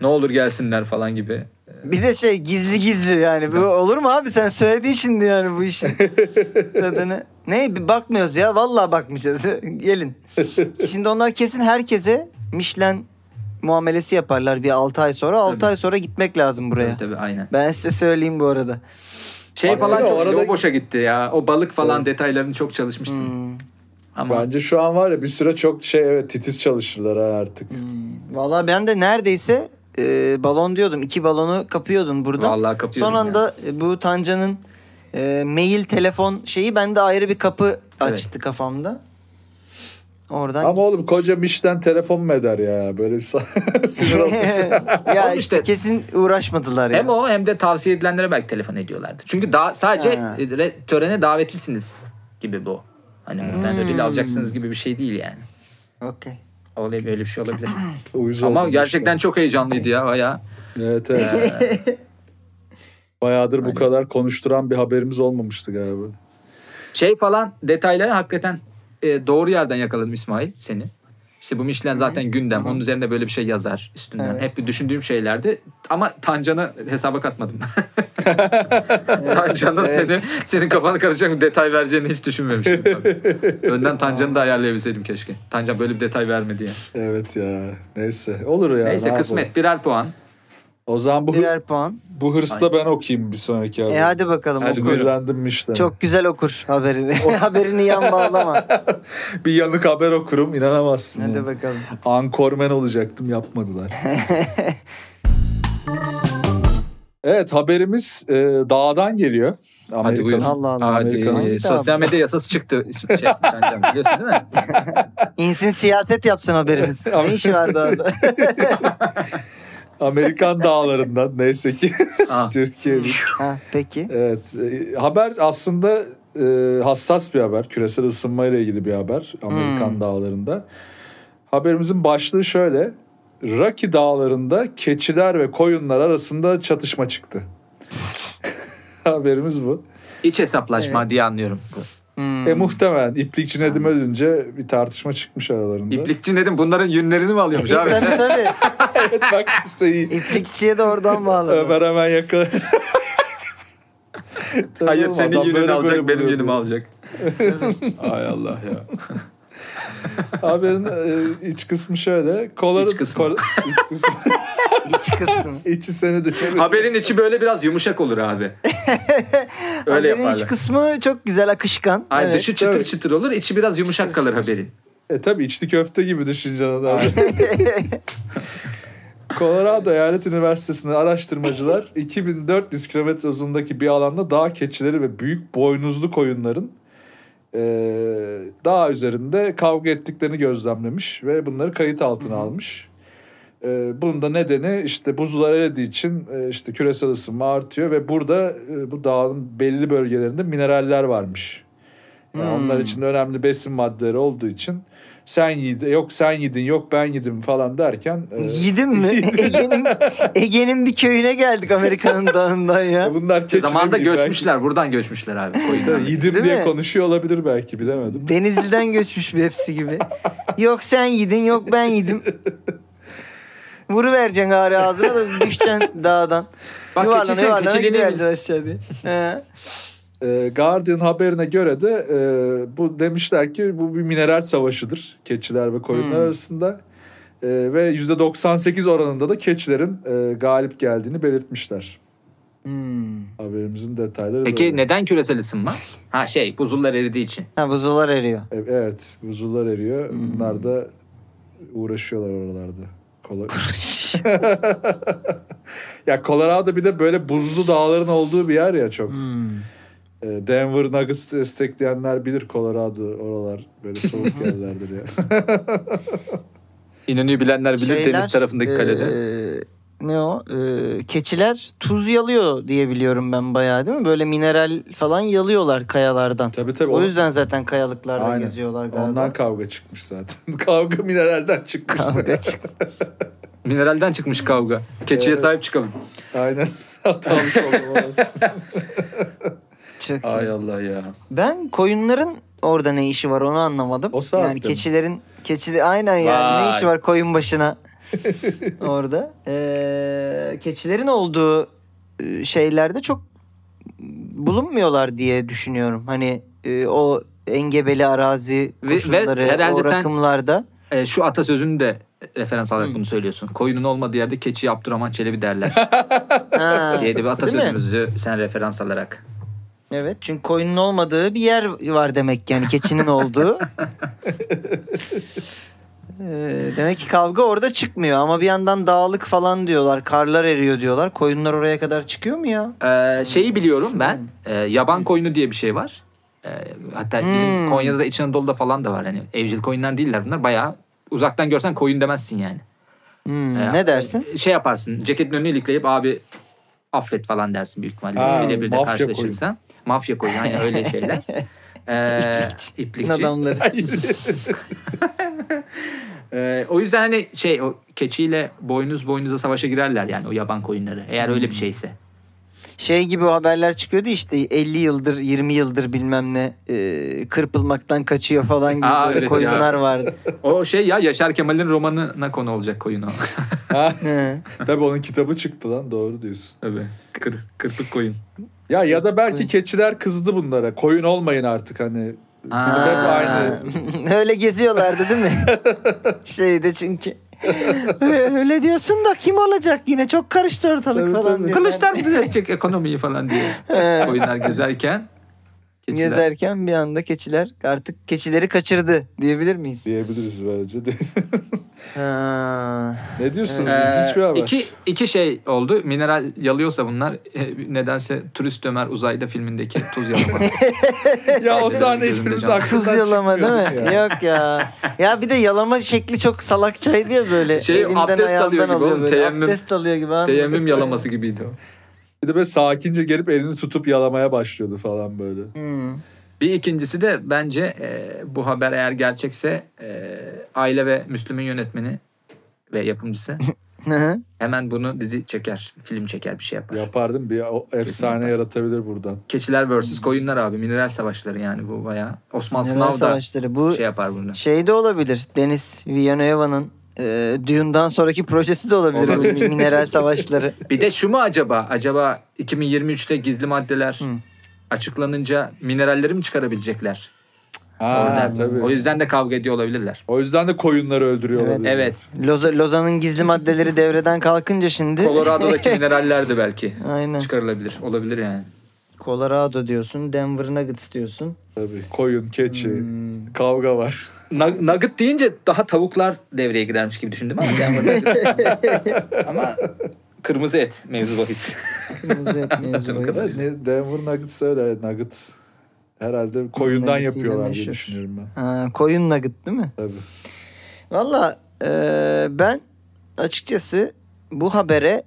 Ne olur gelsinler falan gibi. Bir de şey gizli gizli yani. Bu (laughs) olur mu abi sen söylediğin şimdi yani bu işin (laughs) tadını. Ne bir bakmıyoruz ya vallahi bakmayacağız. (laughs) Gelin. Şimdi onlar kesin herkese Michelin muamelesi yaparlar bir 6 ay sonra. 6 Tabii. ay sonra gitmek lazım buraya. Tabii tabii aynen. Ben size söyleyeyim bu arada. Şey Aksine falan çok orada- o boşa gitti ya. O balık falan Evet. detaylarını çok çalışmıştım. Hmm. Ama Bence şu an var ya bir süre çok şey evet titiz çalışırlar ha artık. Hmm. Vallahi ben de neredeyse e, balon diyordum. İki balonu kapıyordun burada. vallahi kapıyorum Son ya. anda e, bu Tanca'nın e, mail, telefon şeyi bende ayrı bir kapı açtı kafamda. Oradan Ama oğlum koca Miş'ten telefon mu eder ya? Böyle bir (laughs) sinir (laughs) ya Oğlum işte kesin uğraşmadılar ya. Hem o hem de tavsiye edilenlere belki telefon ediyorlardı. Çünkü daha sadece Ha. re- törene davetlisiniz gibi bu. Hani muhtemelen ödül alacaksınız gibi bir şey değil yani. Okey. Olay böyle bir şey olabilir. (clears throat) Uyuz Ama gerçekten çok heyecanlıydı ya işte. Evet evet. (laughs) Bayağıdır bu kadar konuşturan bir haberimiz olmamıştı galiba. Şey falan detayları hakikaten e, doğru yerden yakaladım İsmail seni. İşte bu Michelin zaten gündem. Onun üzerinde böyle bir şey yazar üstünden. Evet. Hep bir düşündüğüm şeylerdi. Ama Tancan'ı hesaba katmadım. (laughs) Tancan'ın Evet. seni, senin kafanı karışacak bir detay vereceğini hiç düşünmemiştim. tabii. Önden Tancan'ı da ayarlayabilseydim keşke. Tancan böyle bir detay vermedi ya. Evet ya. Neyse. Olur ya. Neyse ne kısmet yapalım. birer puan. O zaman bu, Birer puan. bu hırsla ben okuyayım bir sonraki haberi. E hadi bakalım Hadi oku. işte. Çok güzel okur haberini. (laughs) (laughs) haberini yan bağlama. (laughs) Bir yanık haber okurum inanamazsın. Hadi ya. bakalım. Ankormen olacaktım yapmadılar. evet haberimiz e, dağdan geliyor. Hadi Amerika'nın. buyurun. Allah Allah. Hadi Hangi sosyal medya yasası çıktı. İsmi- Şey, Tancan biliyorsun değil mi? İnsin siyaset yapsın haberimiz. ne işi var orada? Amerikan dağlarından neyse ki Aa. (laughs) Türkiye değil. ha, peki. Evet e, haber aslında e, hassas bir haber. Küresel ısınma ile ilgili bir haber Amerikan Hmm. dağlarında. Haberimizin başlığı şöyle. Rocky dağlarında keçiler ve koyunlar arasında çatışma çıktı. (laughs) Haberimiz bu. İç hesaplaşma diye anlıyorum. Hmm. E muhtemelen iplikçi Nedim ölünce bir tartışma çıkmış aralarında. İplikçi dedim bunların yünlerini mi alıyormuş E, (laughs) abi? tabii tabii. (laughs) evet bak işte iyi. İplikçiye de oradan bağladı. Ömer hemen yakala. (laughs) Tabii Hayır senin yününü böyle alacak böyle benim yünümü alacak. Ay Allah ya. Haberin e, iç kısmı şöyle. Koları, İç kısmı. kol- iç kısmı. İç kısmı. (laughs) İçi seni dışarı. Haberin içi böyle biraz yumuşak olur abi. (laughs) Öyle Haberin iç yaparlar. kısmı çok güzel akışkan. Ay, evet. dışı çıtır tabii. çıtır olur, içi biraz yumuşak kalır haberin. E tabi içli köfte gibi düşüneceksin abi. (laughs) Colorado Eyalet Üniversitesi'nde araştırmacılar 2400 kilometre uzundaki bir alanda dağ keçileri ve büyük boynuzlu koyunların e, dağ üzerinde kavga ettiklerini gözlemlemiş ve bunları kayıt altına almış. E, bunun da nedeni işte buzullar erediği için e, işte küresel ısınma artıyor ve burada e, bu dağın belli bölgelerinde mineraller varmış. Yani Hmm. Onlar için önemli besin maddeleri olduğu için sen yedin, yok sen yedin, yok ben yedim falan derken e, Yedim mi? (laughs) Ege'nin Ege'nin bir köyüne geldik Amerika'nın dağından ya. bunlar keçi Zamanında göçmüşler, buradan göçmüşler abi. belki-. Tabii, yedim Değil diye mi? konuşuyor olabilir belki bilemedim. Denizli'den göçmüş bir hepsi gibi. Yok sen yedin yok ben yedim. (laughs) Vuru vereceksin gari ağzına da düşeceksin (laughs) dağdan. Bak yuvarlana keçi sen yuvarlana gidivereceksin aşağı diye. (laughs) He. E, Guardian haberine göre de e, bu demişler ki bu bir mineral savaşıdır keçiler ve koyunlar Hmm. arasında. E, ve %98 oranında da keçilerin e, galip geldiğini belirtmişler. Hmm. Haberimizin detayları Peki böyle. neden küresel ısınma? Ha şey, buzullar eridiği için. Ha buzullar eriyor. E, Evet, buzullar eriyor. Hmm. Bunlar da uğraşıyorlar oralarda. (laughs) Ya Colorado bir de böyle buzlu dağların olduğu bir yer ya çok. Hmm. E, Denver Nuggets destekleyenler bilir Colorado oralar böyle soğuk (laughs) yerlerdir ya. İnönü'yü bilenler bilir Şeyler, deniz tarafındaki e, kalede. Ne o? E, keçiler tuz yalıyor diye biliyorum ben bayağı değil mi? Böyle mineral falan yalıyorlar kayalardan. tabii tabii. O on- yüzden zaten kayalıklarda Aynen. geziyorlar galiba. Ondan kavga çıkmış zaten. (laughs) kavga mineralden çıkmış. Kavga (laughs) çıkmış. Mineralden çıkmış kavga. Keçiye Evet. sahip çıkalım. Aynen. (laughs) Hatalı savunmalar. Çok iyi. Ay Allah ya. Ben koyunların orada ne işi var onu anlamadım. O saatte yani keçilerin keçi aynen yani ne Vay. işi var koyun başına (laughs) orada. Ee, keçilerin olduğu e, şeylerde çok bulunmuyorlar diye düşünüyorum. Hani e, o engebeli arazi Ve- ve koşulları herhalde o sen- rakımlarda. E, şu atasözünü de referans alarak bunu söylüyorsun. Koyunun olmadığı yerde keçi Abdurrahman Çelebi derler (laughs) Ha, diye de bir atasözümüzü sen referans alarak. Evet çünkü koyunun olmadığı bir yer var demek yani keçinin olduğu. (laughs) Ee, demek ki kavga orada çıkmıyor ama bir yandan dağlık falan diyorlar. Karlar eriyor diyorlar. Koyunlar oraya kadar çıkıyor mu ya? E, şeyi biliyorum ben. E, yaban koyunu diye bir şey var. Ee, hatta bizim Hmm. Konya'da da İç Anadolu'da falan da var. Hani evcil koyunlar değiller bunlar. Bayağı uzaktan görsen koyun demezsin yani. Hmm, Ee, ne dersin? Şey yaparsın. Ceketin önünü ilikleyip abi affet falan dersin büyük ihtimalle. Ha, Birebir de mafya karşılaşırsan. Mafya koyun. Aynen öyle şeyler. (laughs) Ee, iplikçi. (laughs) Adamları. (laughs) Ee, o yüzden hani şey o keçiyle boynuz boynuza savaşa girerler yani o yaban koyunları. Eğer öyle bir şeyse. Şey gibi o haberler çıkıyordu işte 50 yıldır 20 yıldır bilmem ne e, kırpılmaktan kaçıyor falan gibi (laughs) Aa, böyle evet koyunlar vardı. O şey ya Yaşar Kemal'in romanına konu olacak koyun o. (laughs) Tabii onun kitabı çıktı lan doğru diyorsun. Tabii. Kır, kırpık koyun. Ya ya da belki keçiler kızdı bunlara. Koyun olmayın artık hani. Aa. Hep aynı. (laughs) Öyle geziyorlardı değil mi? (laughs) Şeyde çünkü. (laughs) Öyle diyorsun da kim olacak yine çok karıştı ortalık Tabii, falan tabii. diye. Kılıçlar mı düzeltecek ekonomiyi falan diye. He. Koyunlar gezerken. Keçiler. Gezerken bir anda keçiler artık keçileri kaçırdı diyebilir miyiz? Diyebiliriz bence. Ha. ne diyorsunuz? Ee, Hiçbir haber. iki, iki şey oldu. Mineral yalıyorsa bunlar e, nedense Turist Ömer Uzayda filmindeki tuz yalama. (laughs) ya o sahne hiçbirimizin aklından Tuz yalama değil mi? ya. Yok ya. Ya bir de yalama şekli çok salakçaydı ya böyle. Şey, Elinden abdest ayağından alıyor gibi oğlum, teyemmüm. Abdest alıyor gibi. anladın mı? Teyemmüm yalaması gibiydi o. Bir de böyle sakince gelip elini tutup yalamaya başlıyordu falan böyle. Hmm. Bir ikincisi de bence e, bu haber eğer gerçekse e, Aile ve Müslüm'ün yönetmeni ve yapımcısı (laughs) hemen bunu dizi çeker, film çeker bir şey yapar. Yapardım bir o efsane Kesinlikle. yaratabilir buradan. Keçiler vs. koyunlar abi. Mineral savaşları yani bu bayağı. Osman Mineral Sınav da savaşları. Bu şey yapar bunu. şey de olabilir. Deniz Villanueva'nın e, Dune'dan sonraki projesi de olabilir. bu Olabilir. mineral savaşları. (laughs) Bir de şu mu acaba? Acaba 2023'te gizli maddeler Hı. açıklanınca mineralleri mi çıkarabilecekler? Ha, Orada. tabii. O yüzden de kavga ediyor olabilirler. O yüzden de koyunları öldürüyorlar. Evet. Evet. Loza, Lozan'ın gizli maddeleri devreden kalkınca şimdi. Colorado'daki (laughs) mineraller de belki Aynen. çıkarılabilir. Olabilir yani. Colorado diyorsun. Denver Nuggets diyorsun. Tabii. Koyun, keçi, Hmm. kavga var. Nug- Nugget deyince daha tavuklar devreye girermiş gibi düşündüm ama Denver (laughs) ama kırmızı et mevzu bahis. Kırmızı et (laughs) mevzu bahis. Denver Nuggets öyle Nugget. Herhalde koyundan yapıyorlar diye düşünüyorum ben. Ha, koyun nugget değil mi? Tabii. Valla e, ben açıkçası bu habere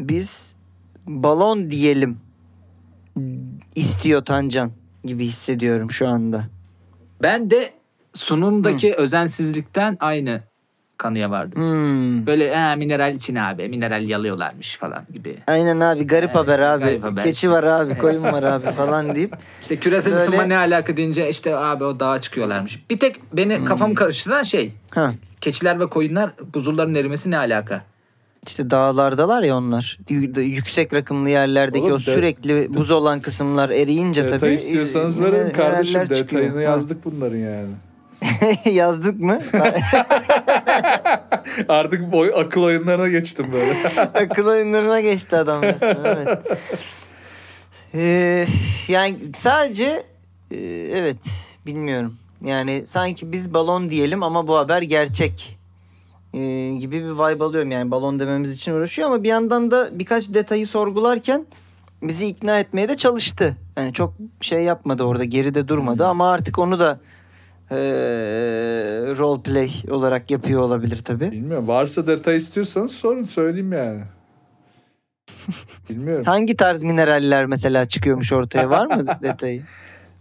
biz balon diyelim istiyor Tancan gibi hissediyorum şu anda. Ben de sunumdaki özensizlikten aynı kanıya vardım. Hmm. Böyle ha, mineral için abi mineral yalıyorlarmış falan gibi. Aynen abi garip Evet, haber abi. garip haber. Keçi var abi, koyun var abi falan deyip. (laughs) İşte küresel Böyle- ısınma ne alaka deyince işte abi o dağa çıkıyorlarmış. Bir tek beni Hmm. kafamı karıştıran şey Ha. keçiler ve koyunlar buzulların erimesi ne alaka? İşte dağlardalar ya onlar. Yüksek rakımlı yerlerdeki Oğlum o de- sürekli buz olan kısımlar eriyince Detay tabii. istiyorsanız e, verelim mineraller kardeşim. çıkıyor. Detayını Ha. yazdık bunların yani. (laughs) Yazdık mı? (laughs) Artık boy, akıl oyunlarına geçtim böyle. (laughs) Akıl oyunlarına geçti adam resmen. Evet. Ee, yani sadece e, evet bilmiyorum. Yani sanki biz balon diyelim ama bu haber gerçek e, gibi bir vibe alıyorum. Yani balon dememiz için uğraşıyor ama bir yandan da birkaç detayı sorgularken bizi ikna etmeye de çalıştı. Yani çok şey yapmadı orada geride durmadı ama artık onu da e, role play olarak yapıyor olabilir tabii. Bilmiyorum. Varsa detay istiyorsanız sorun söyleyeyim yani. (laughs) Bilmiyorum. Hangi tarz mineraller mesela çıkıyormuş ortaya var mı (laughs) detayı?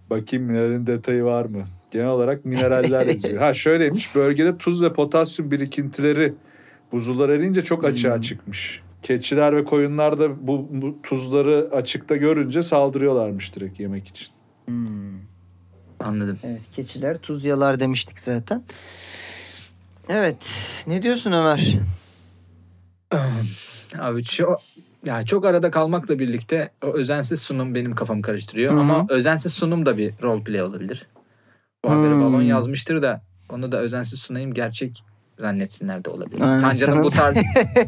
Bakayım mineralin detayı var mı? Genel olarak mineraller yazıyor. (laughs) Ha şöyleymiş. Bölgede tuz ve potasyum birikintileri buzullar erince çok açığa Hmm. çıkmış. Keçiler ve koyunlar da bu, bu tuzları açıkta görünce saldırıyorlarmış direkt yemek için. Hmm. Anladım. Evet keçiler tuz yalar demiştik zaten. Evet ne diyorsun Ömer? (clears throat) Abi çok ya çok arada kalmakla birlikte o özensiz sunum benim kafamı karıştırıyor Hı hı. ama özensiz sunum da bir role play olabilir. Bu haberi Hmm. balon yazmıştır da onu da özensiz sunayım gerçek zannetsinler de olabilir. Aynen, Tancan'ın sana- bu tarz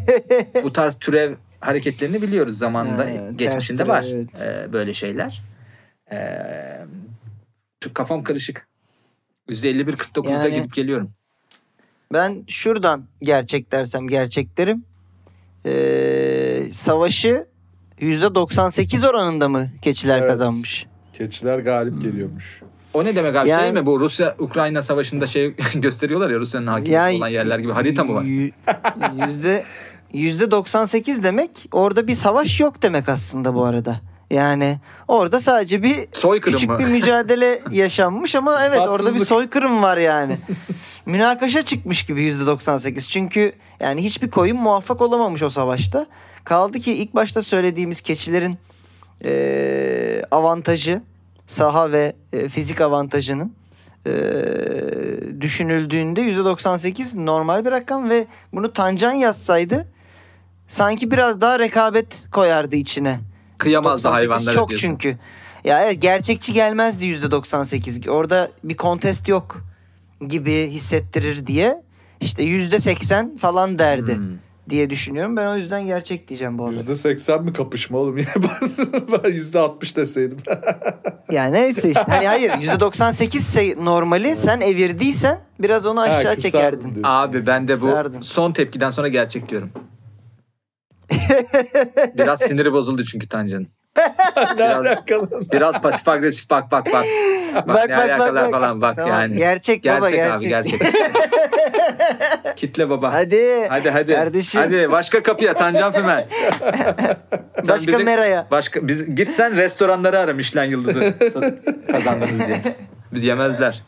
(laughs) bu tarz türev hareketlerini biliyoruz zamanında ters geçmişinde türev, var evet. Ee, böyle şeyler. Ee, çok kafam karışık. %51 49'da Yani- gidip geliyorum. Ben şuradan gerçek dersem gerçek derim. Ee, savaşı %98 oranında mı keçiler Evet. kazanmış? Keçiler galip geliyormuş. O ne demek abi Yani- şey mi bu Rusya Ukrayna savaşında şey (laughs) gösteriyorlar ya Rusya'nın hakimiyeti Yani- olan yerler gibi harita mı var? Yüzde yüzde 98 demek orada bir savaş yok demek aslında bu arada. Yani orada sadece bir Soykırım küçük mı? bir mücadele (laughs) yaşanmış ama evet orada bir Tatsızlık. soykırım var yani. (laughs) Münakaşa çıkmış gibi yüzde 98. Çünkü yani hiçbir koyun muvaffak olamamış o savaşta. Kaldı ki ilk başta söylediğimiz keçilerin eee, avantajı saha ve e, fizik avantajının eee, düşünüldüğünde %98 normal bir rakam ve bunu Tancan yazsaydı sanki biraz daha rekabet koyardı içine. Kıyamaz da 98 hayvanlara çok diyorsun. çünkü. Ya evet gerçekçi gelmezdi %98. Orada bir kontest yok gibi hissettirir diye işte %80 falan derdi Hmm. Diye düşünüyorum. Ben o yüzden gerçek diyeceğim bu arada. %80 mi kapışma oğlum (laughs) yine ben %60 deseydim. (laughs) Yani neyse işte. Hani hayır %98 ise normali sen evirdiysen biraz onu aşağı Ha, çekerdin. kısardın diyorsun. Abi ben de bu Sardın. son tepkiden sonra gerçek diyorum. (laughs) Biraz siniri bozuldu çünkü Tancan'ın. ne alakalı? Biraz pasif agresif bak bak bak. Bak, Bak, ne bak, alakalar bak, falan bak Tamam, yani. Gerçek, Gerçek baba abi gerçek. gerçek. (laughs) Kitle baba. Hadi. Hadi hadi. Kardeşim. Hadi başka kapıya Tancan Fümen. (laughs) Başka bizi- Mera'ya. Başka biz git sen restoranları ara Michelin yıldızı (laughs) kazandınız diye. Biz yemezler.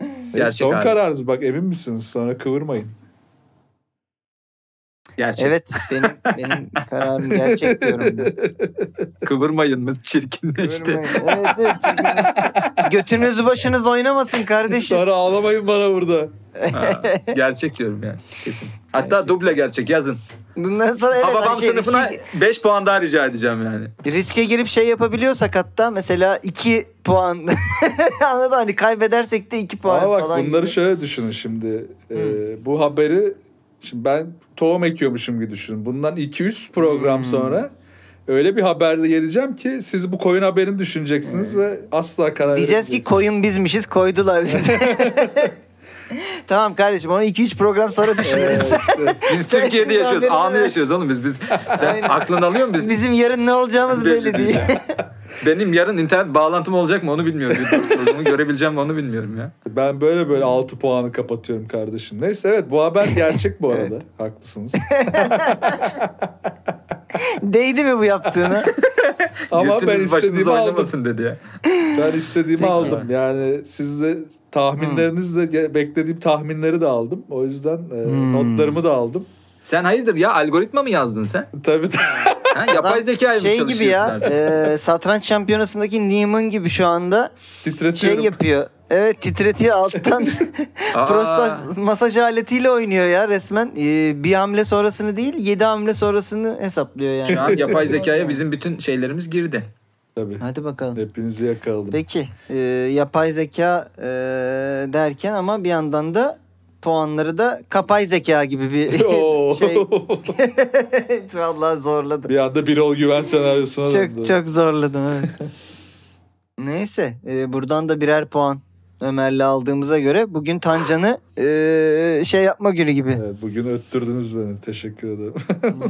E, Gerçek son abi. kararınız bak emin misiniz? Sonra kıvırmayın. Gerçek. Evet benim benim kararım gerçek diyorum. ben. (laughs) Kıvırmayın mı çirkinleşti. evet, evet, çirkinleşti. Götünüz başınız oynamasın kardeşim. Sonra ağlamayın bana burada. Ha, gerçek diyorum yani kesin. Hatta Gerçek. duble gerçek yazın. Bundan sonra evet Hababam hani şey, sınıfına riske, 5 puan daha rica edeceğim yani. riske girip şey yapabiliyorsak hatta mesela 2 puan (laughs) anladın hani kaybedersek de 2 puan Ama bak falan bunları gibi. şöyle düşünün şimdi. Ee, bu haberi şimdi ben tohum ekiyormuşum gibi düşünün. Bundan 200 program Hmm. sonra öyle bir haberle geleceğim ki siz bu koyun haberini düşüneceksiniz ve asla karar Diyeceğiz ki koyun bizmişiz koydular bizi. (laughs) tamam kardeşim onu 2-3 program sonra düşünürüz. işte Biz Türkiye'de yaşıyoruz. Anı yaşıyoruz oğlum biz. biz sen aklını alıyor musun biz? Bizim yarın ne olacağımız belli değil. (laughs) Benim yarın internet bağlantım olacak mı onu bilmiyorum. Bir Programı görebileceğim mi onu bilmiyorum ya. ben böyle böyle 6 puanı kapatıyorum kardeşim. Neyse evet bu haber gerçek bu arada. (laughs) Haklısınız. (laughs) Değdi mi bu yaptığına? (laughs) Ama ben Götünüz istediğimi aldım. dedi ya. Ben istediğimi Peki. aldım. Yani siz de tahminlerinizle ge- beklediğim tahminleri de aldım. O yüzden e, Hmm. notlarımı da aldım. Sen hayırdır ya algoritma mı yazdın sen? Tabii tabii. Ha, yapay zeka mı şey gibi ya e, satranç şampiyonasındaki Neiman gibi şu anda şey yapıyor. Evet titretiyor alttan (laughs) prostat masaj aletiyle oynuyor ya resmen. E, bir hamle sonrasını değil yedi hamle sonrasını hesaplıyor yani. Şu an yapay zekaya bizim bütün şeylerimiz girdi. Tabii. Hadi bakalım. Hepinizi yakaladım. Peki e, yapay zeka e, derken ama bir yandan da puanları da kapay zeka gibi bir (laughs) (laughs) şey. (laughs) Vallahi zorladım. bir anda bir ol güven senaryosuna döndü. Çok çok zorladım evet. Neyse e, buradan da birer puan Ömer'le aldığımıza göre bugün Tancan'ı e, şey yapma günü gibi. Evet, bugün öttürdünüz beni. Teşekkür ederim.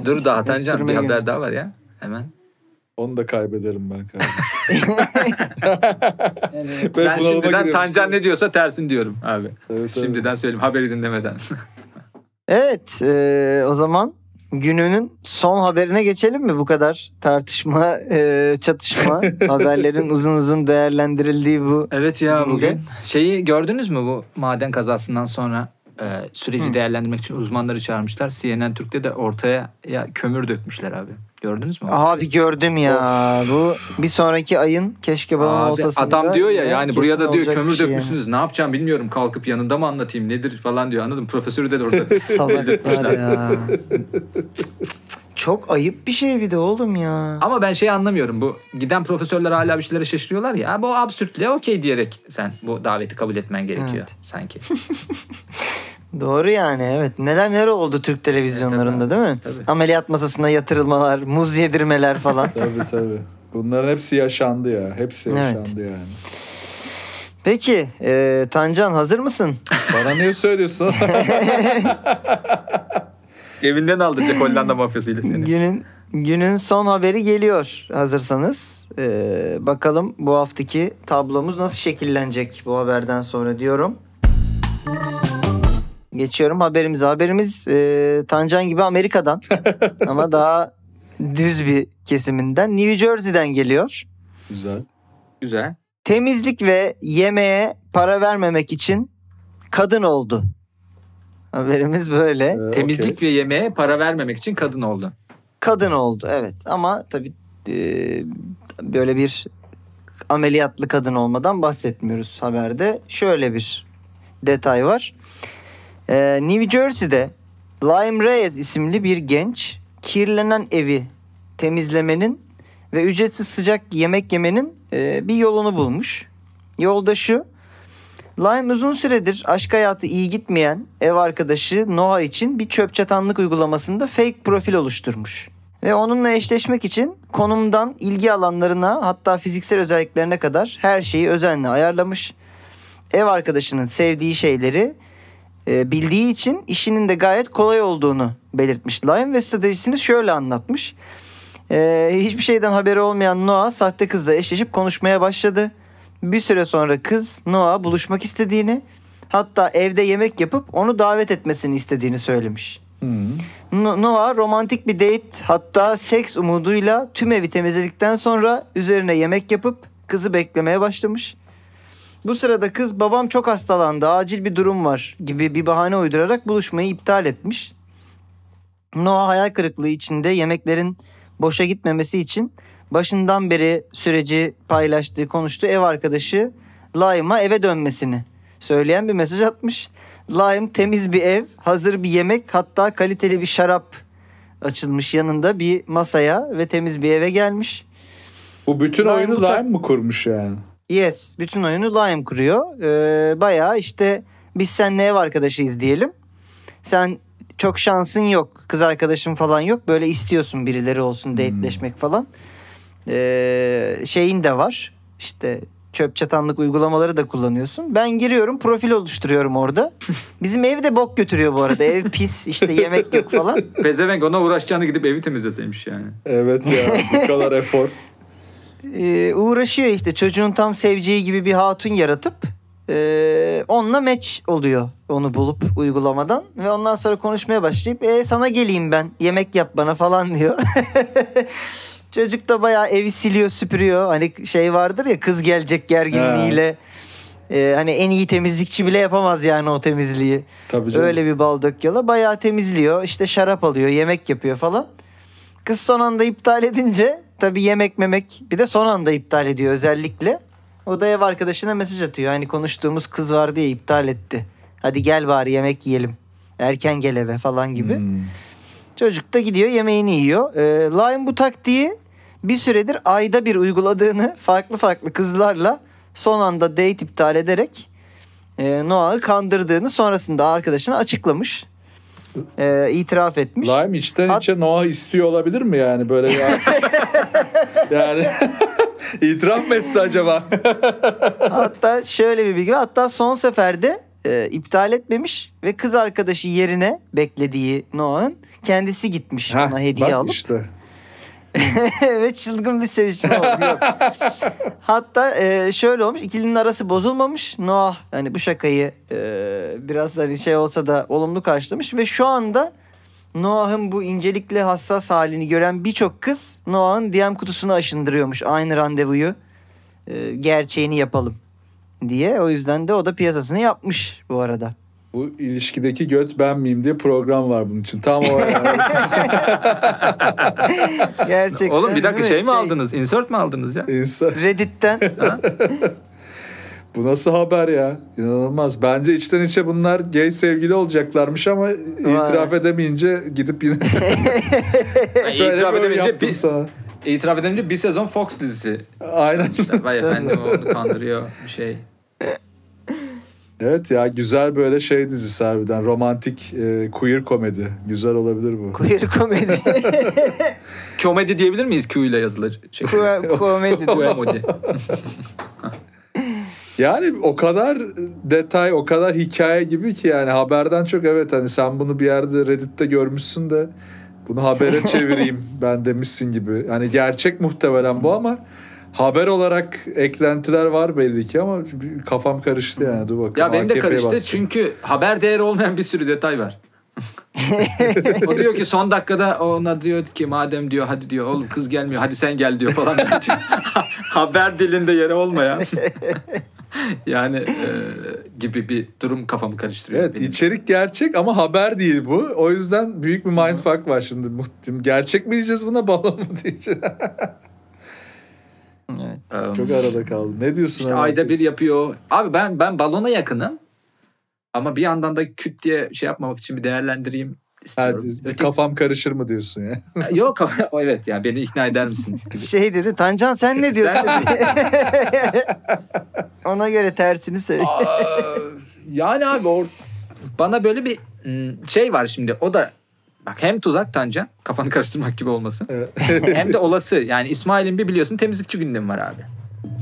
Dur daha Tancan Öttürme bir günü. haber daha var ya. Hemen. Onu da kaybederim ben kardeşim. (laughs) Ben bunalıma şimdiden Tancan ne diyorsa tersin diyorum abi. Evet, evet. Şimdiden söyleyeyim haberi dinlemeden. Evet e, o zaman gününün son haberine geçelim mi? Bu kadar tartışma, e, çatışma, (laughs) haberlerin uzun uzun değerlendirildiği bu. evet ya Günde. bugün. Şeyi gördünüz mü bu maden kazasından sonra e, süreci Hı. değerlendirmek için uzmanları çağırmışlar. CNN Türk'te de ortaya ya kömür dökmüşler abi. Gördünüz mü? Abi gördüm ya bu bir sonraki ayın keşke balon Abi, olsasında. adam diyor ya yani buraya da diyor kömür şey dökmüşsünüz. Ne yapacağım bilmiyorum. Kalkıp yanında mı anlatayım nedir falan diyor. Anladın mı? Profesörü de orada. (laughs) Yani. Salaklar ya. Çok ayıp bir şey bir de oğlum ya. Ama ben şey anlamıyorum. Bu giden profesörler hala bir şeylere şaşırıyorlar ya. Bu absürtlüğe okey diyerek sen bu daveti kabul etmen gerekiyor Evet. sanki. (laughs) Doğru yani evet. Neler neler oldu Türk televizyonlarında değil mi? Tabii. Ameliyat masasına yatırılmalar, muz yedirmeler falan. (laughs) Tabii tabii. Bunların hepsi yaşandı ya. Hepsi Evet. yaşandı yani. Peki e, Tancan hazır mısın? (laughs) Bana niye söylüyorsun? (laughs) Evinden aldıracak Hollanda mafyasıyla seni. Günün Günün son haberi geliyor hazırsanız. Ee, bakalım bu haftaki tablomuz nasıl şekillenecek bu haberden sonra diyorum. Geçiyorum haberimize. Haberimiz e, Tancan gibi Amerika'dan (laughs) ama daha düz bir kesiminden. New Jersey'den geliyor. Güzel. Güzel. Temizlik ve yemeğe para vermemek için kadın oldu. Haberimiz böyle. Ee, Temizlik ve yemeğe para vermemek için kadın oldu. Kadın oldu evet ama tabii e, böyle bir ameliyatlı kadın olmadan bahsetmiyoruz haberde. Şöyle bir detay var. Ee, New Jersey'de Lime Reyes isimli bir genç kirlenen evi temizlemenin ve ücretsiz sıcak yemek yemenin e, bir yolunu bulmuş. Yolda şu. Lime uzun süredir aşk hayatı iyi gitmeyen ev arkadaşı Noah için bir çöp çatanlık uygulamasında fake profil oluşturmuş. Ve onunla eşleşmek için konumdan ilgi alanlarına hatta fiziksel özelliklerine kadar her şeyi özenle ayarlamış. Ev arkadaşının sevdiği şeyleri e, bildiği için işinin de gayet kolay olduğunu belirtmiş Lime ve stratejisini şöyle anlatmış. E, hiçbir şeyden haberi olmayan Noah sahte kızla eşleşip konuşmaya başladı. Bir süre sonra kız Noah'a buluşmak istediğini hatta evde yemek yapıp onu davet etmesini istediğini söylemiş. No- Noah romantik bir date hatta seks umuduyla tüm evi temizledikten sonra üzerine yemek yapıp kızı beklemeye başlamış. Bu sırada kız babam çok hastalandı acil bir durum var gibi bir bahane uydurarak buluşmayı iptal etmiş. Noah hayal kırıklığı içinde yemeklerin boşa gitmemesi için başından beri süreci paylaştığı konuştuğu ev arkadaşı Lime'a eve dönmesini söyleyen bir mesaj atmış. Lime temiz bir ev, hazır bir yemek hatta kaliteli bir şarap açılmış yanında bir masaya ve temiz bir eve gelmiş. Bu bütün Lime oyunu Lime mı kurmuş yani? Yes, bütün oyunu Lime kuruyor. Ee, bayağı işte biz seninle ev arkadaşıyız diyelim. Sen çok şansın yok. Kız arkadaşın falan yok. Böyle istiyorsun birileri olsun dateleşmek falan. Ee, şeyin de var. İşte çöp çatanlık uygulamaları da kullanıyorsun. Ben giriyorum profil oluşturuyorum orada. (laughs) Bizim ev de bok götürüyor bu arada. Ev pis işte yemek yok falan. (laughs) Pezevenk ona uğraşacağını gidip evi temizleseymiş yani. Evet ya bu kadar (laughs) efor. Ee, uğraşıyor işte çocuğun tam seveceği gibi bir hatun yaratıp e, onunla match oluyor onu bulup uygulamadan ve ondan sonra konuşmaya başlayıp e, sana geleyim ben yemek yap bana falan diyor. (laughs) Çocuk da bayağı evi siliyor süpürüyor hani şey vardır ya kız gelecek gerginliğiyle E, hani en iyi temizlikçi bile yapamaz yani o temizliği. Tabii canım. Öyle bir bal döküyorlar. Bayağı temizliyor. İşte şarap alıyor, yemek yapıyor falan. Kız son anda iptal edince tabii yemek memek bir de son anda iptal ediyor özellikle. O da ev arkadaşına mesaj atıyor. Hani konuştuğumuz kız var diye iptal etti. Hadi gel bari yemek yiyelim. Erken gel eve falan gibi. Hmm. Çocuk da gidiyor yemeğini yiyor. Ee, Lime bu taktiği bir süredir ayda bir uyguladığını farklı farklı kızlarla son anda date iptal ederek e, Noah'ı kandırdığını sonrasında arkadaşına açıklamış. E, itiraf etmiş. Lime içten Hat- içe Noah istiyor olabilir mi yani böyle ya? (laughs) yani (laughs) itiraf mı etse acaba? (laughs) Hatta şöyle bir bilgi var. Hatta son seferde e, iptal etmemiş ve kız arkadaşı yerine beklediği Noah'ın kendisi gitmiş Heh, ona hediye bak alıp. işte. (laughs) ve çılgın bir sevişme oldu. (laughs) Yok. Hatta e, şöyle olmuş. ikilinin arası bozulmamış. Noah hani bu şakayı e, biraz hani şey olsa da olumlu karşılamış ve şu anda Noah'ın bu incelikle hassas halini gören birçok kız Noah'ın DM kutusunu aşındırıyormuş. Aynı randevuyu e, gerçeğini yapalım diye. O yüzden de o da piyasasını yapmış bu arada. Bu ilişkideki göt ben miyim diye program var bunun için. Tam o. (laughs) Gerçekten. Oğlum bir dakika şey mi aldınız? Insert mi aldınız ya? İnsan. Reddit'ten (laughs) Bu nasıl haber ya? İnanılmaz. Bence içten içe bunlar gay sevgili olacaklarmış ama itiraf edemeyince gidip yine (laughs) böyle itiraf edemeyince bir, sana. itiraf edemeyince bir sezon Fox dizisi. Aynen. Vay efendim onu kandırıyor bir şey. Evet ya güzel böyle şey dizisi harbiden. Romantik e, queer komedi. Güzel olabilir bu. queer komedi. (laughs) Komedi diyebilir miyiz Q ile yazılır? Şey, Queer komedi. (laughs) Komedi. Yani o kadar detay, o kadar hikaye gibi ki yani haberden çok evet hani sen bunu bir yerde Reddit'te görmüşsün de Bunu habere çevireyim (laughs) ben demişsin gibi. Hani gerçek muhtemelen bu ama haber olarak eklentiler var belli ki ama kafam karıştı yani. Dur bakalım. Ya benim de karıştı basacağım. çünkü haber değeri olmayan bir sürü detay var. o diyor ki son dakikada ona diyor ki madem diyor hadi diyor oğlum kız gelmiyor hadi sen gel diyor falan. (laughs) haber dilinde yeri olmayan. (laughs) yani e, gibi bir durum kafamı karıştırıyor. Evet benim. içerik gerçek ama haber değil bu. O yüzden büyük bir mindfuck var şimdi. Gerçek mi diyeceğiz buna balon mu diyeceğiz? (laughs) Evet. Ee, Çok arada kaldım. Ne diyorsun? İşte abi? ayda bir yapıyor. Abi ben ben balona yakınım. Ama bir yandan da küt diye şey yapmamak için bir değerlendireyim istiyorum. Herkes- bir Öteki- kafam karışır mı diyorsun ya? (laughs) Yok (laughs) evet ya beni ikna eder misin? gibi. (laughs) Şey dedi Tancan sen ne diyorsun? Ona göre tersini söyle. Aa, yani abi o bana böyle bir mm, şey var şimdi o da bak hem tuzak tancan kafanı (laughs) karıştırmak gibi olmasın. Evet. (laughs) hem de olası yani İsmail'in bir biliyorsun temizlikçi gündemi var abi.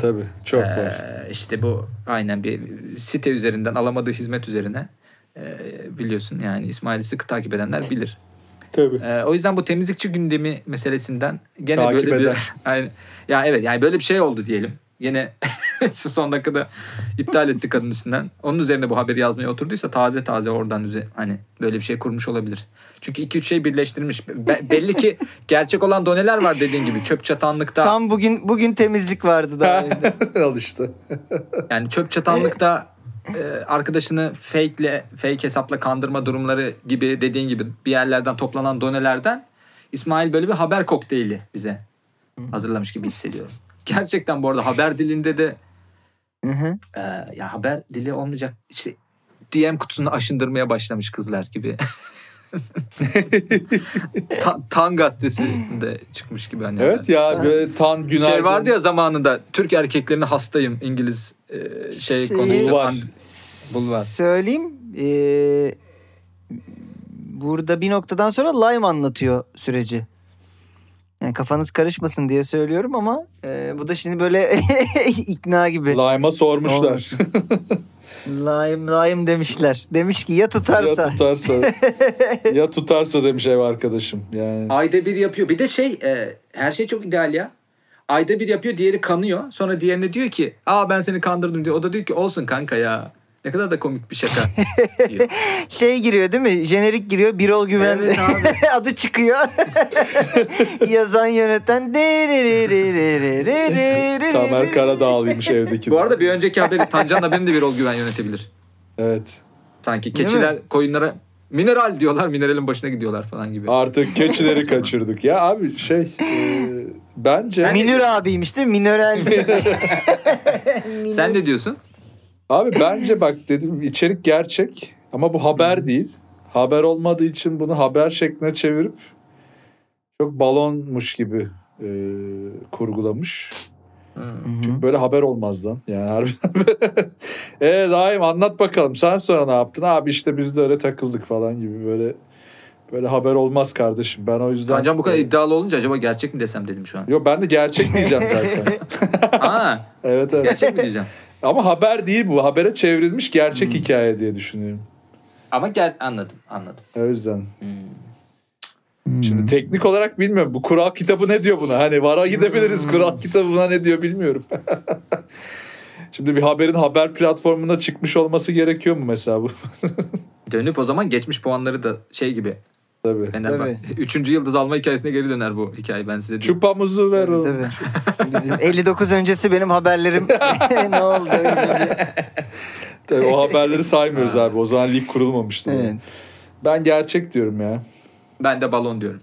Tabii çok Ee, var. işte bu aynen bir site üzerinden alamadığı hizmet üzerine e, biliyorsun yani İsmail'i sıkı takip edenler bilir. Tabii. Ee, o yüzden bu temizlikçi gündemi meselesinden gene Takip böyle eder. bir (laughs) yani, ya evet yani böyle bir şey oldu diyelim. Yine şu son dakikada iptal etti kadın üstünden. Onun üzerine bu haberi yazmaya oturduysa taze taze oradan hani böyle bir şey kurmuş olabilir. Çünkü iki üç şey birleştirmiş. Be- belli ki gerçek olan doneler var dediğin gibi çöp çatanlıkta. Tam bugün bugün temizlik vardı daha (laughs) evde. Al işte. Yani çöp çatanlıkta e, arkadaşını fake'le fake hesapla kandırma durumları gibi dediğin gibi bir yerlerden toplanan donelerden İsmail böyle bir haber kokteyli bize hazırlamış gibi hissediyorum. Gerçekten bu arada haber dilinde de Hı hı. e, ya haber dili olmayacak işte DM kutusunu aşındırmaya başlamış kızlar gibi. (laughs) Ta- Tan gazetesinde çıkmış gibi hani. Evet ya böyle tan günaydın. Şey vardı ya zamanında Türk erkeklerine hastayım İngiliz e, şey Şey- konusunda. Bulvar. Bulvar. Söyleyeyim. ee, burada bir noktadan sonra Lime anlatıyor süreci. Yani kafanız karışmasın diye söylüyorum ama ee, bu da şimdi böyle (laughs) ikna gibi. Lime'a sormuşlar. Lime, lime demişler. Demiş ki ya tutarsa. ya tutarsa. (laughs) ya tutarsa demiş ev arkadaşım. Yani Ayda bir yapıyor. Bir de şey e, her şey çok ideal ya. Ayda bir yapıyor diğeri kanıyor. Sonra diğerine diyor ki aa ben seni kandırdım diyor. O da diyor ki olsun kanka ya. Ne kadar da komik bir şaka. (laughs) Şey giriyor değil mi? Jenerik giriyor. Birol Güven Evet abi. (laughs) adı çıkıyor. (laughs) Yazan yöneten. Tamer Karadağlıymış evdeki. Bu arada bir önceki haberi Tancan'la benim de bir ol güven yönetebilir. Evet. Sanki keçiler koyunlara mineral diyorlar mineralin başına gidiyorlar falan gibi. Artık keçileri kaçırdık. Ya abi şey e, bence Minür abiymiş değil mi? Mineral. Sen ne diyorsun? Abi bence bak dedim içerik gerçek ama bu haber değil. Haber olmadığı için bunu haber şekline çevirip çok balonmuş gibi e, kurgulamış. Çünkü böyle haber olmaz lan. Yani harbiden. (laughs) e daim anlat bakalım. Sen sonra ne yaptın? Abi işte biz de öyle takıldık falan gibi böyle böyle haber olmaz kardeşim. Ben o yüzden Tancan bu kadar iddialı olunca acaba gerçek mi desem dedim şu an. Yok ben de gerçek diyeceğim zaten. (laughs) Aa, (laughs) evet evet. gerçek mi diyeceğim? Ama haber değil bu. Habere çevrilmiş gerçek hikaye diye düşünüyorum. Ama gel anladım anladım. O yüzden. Şimdi teknik olarak bilmiyorum. Bu kural kitabı ne diyor buna? Hani vara gidebiliriz. Kural kitabı buna ne diyor bilmiyorum. (laughs) Şimdi bir haberin haber platformunda çıkmış olması gerekiyor mu mesela bu? (laughs) Dönüp o zaman geçmiş puanları da şey gibi. Tabii. Fenerbahçe. Üçüncü yıldız alma hikayesine geri döner bu hikaye ben size diyeyim. Çupamızı ver oğlum. Tabii. (laughs) Bizim 59 öncesi benim haberlerim (laughs) (laughs) ne oldu? Tabii, o haberleri saymıyoruz abi. O zaman lig kurulmamıştı. evet. Ben gerçek diyorum ya. Ben de balon diyorum.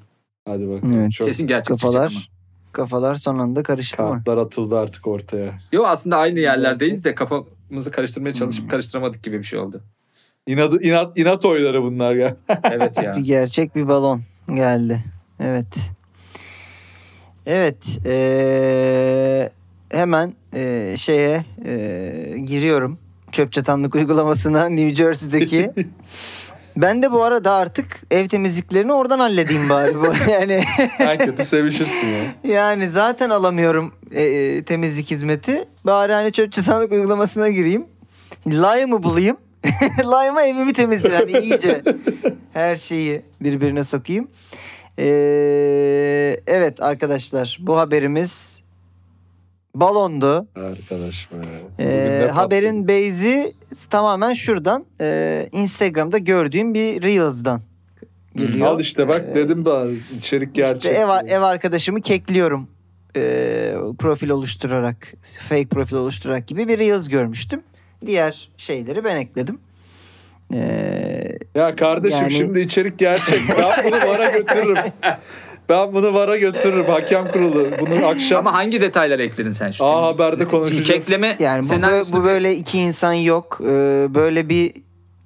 Hadi bakalım. Evet. Çok Kesin gerçek Kafalar kafalar son anda karıştı mı? kartlar atıldı artık ortaya. Yo aslında aynı yerlerdeyiz de kafamızı karıştırmaya çalışıp karıştıramadık gibi bir şey oldu. İnat, inat, inat oyları bunlar ya. (laughs) Evet ya. Bir gerçek bir balon geldi. Evet. Evet. eee, hemen eee, şeye eee, giriyorum. Çöp çatanlık uygulamasına New Jersey'deki. (laughs) ben de bu arada artık ev temizliklerini oradan halledeyim bari. Bu- (laughs) yani en kötü sevişirsin ya. yani zaten alamıyorum eee, temizlik hizmeti. Bari hani çöp çatanlık uygulamasına gireyim. Lime'ı bulayım. (laughs) Lime'a evimi temizleyeyim. Yani iyice (laughs) her şeyi birbirine sokayım. Ee, evet arkadaşlar bu haberimiz balondu. Arkadaş. Ee, haberin base'i tamamen şuradan e, Instagram'da gördüğüm bir Reels'dan geliyor. Al işte bak Ee, dedim daha içerik gerçek. İşte ev, ev arkadaşımı kekliyorum e, profil oluşturarak fake profil oluşturarak gibi bir Reels görmüştüm. Diğer şeyleri ben ekledim. Ee, Ya kardeşim Yani- şimdi içerik gerçek. Ben bunu (laughs) vara götürürüm. Ben bunu vara götürürüm. Hakem kurulu. Bunu akşam Ama hangi detayları ekledin sen şu? A Haber'de konuşacağız. Kekleme yani bu, bö- bu böyle iki insan yok. Ee, böyle bir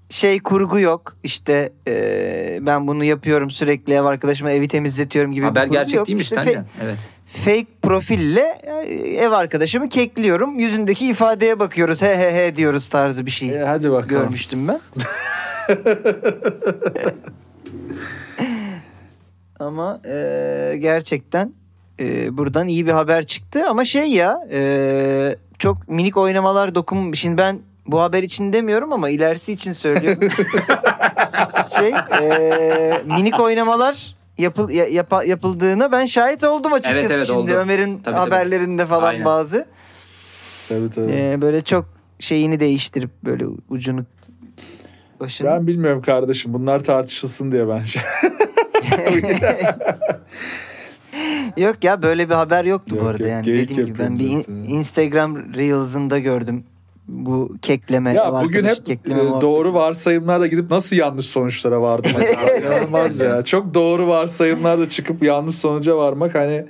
şey kurgu yok. İşte e, ben bunu yapıyorum sürekli ev arkadaşıma evi temizletiyorum gibi Haber bir kurgu gerçek yok. değilmiş İşte fe- Evet. Fake profille e, ev arkadaşımı kekliyorum. Yüzündeki ifadeye bakıyoruz. He he he diyoruz tarzı bir şey E, hadi bakalım. görmüştüm ben. (laughs) Ama e, gerçekten e, buradan iyi bir haber çıktı. Ama şey ya e, çok minik oynamalar dokun. Şimdi ben bu haber için demiyorum ama ilerisi için söylüyorum. (laughs) şey e, minik oynamalar yapıl, ya- yapa- yapıldığına ben şahit oldum açıkçası. Evet, evet, Şimdi oldu. Ömer'in tabii. haberlerinde falan Aynen. bazı. Tabii tabii. E, böyle çok şeyini değiştirip böyle ucunu başını. Ben bilmiyorum kardeşim. Bunlar tartışılsın diye ben şey. (laughs) Yok ya böyle bir haber yoktu Yok, bu arada yok, yani dediğim gibi ben bir in-. Instagram Reels'ında gördüm bu kekleme Ya bugün hep kekleme e, doğru varsayımlarla gidip nasıl yanlış sonuçlara vardım acaba? (laughs) İnanılmaz ya. Çok doğru varsayımlarla çıkıp yanlış sonuca varmak hani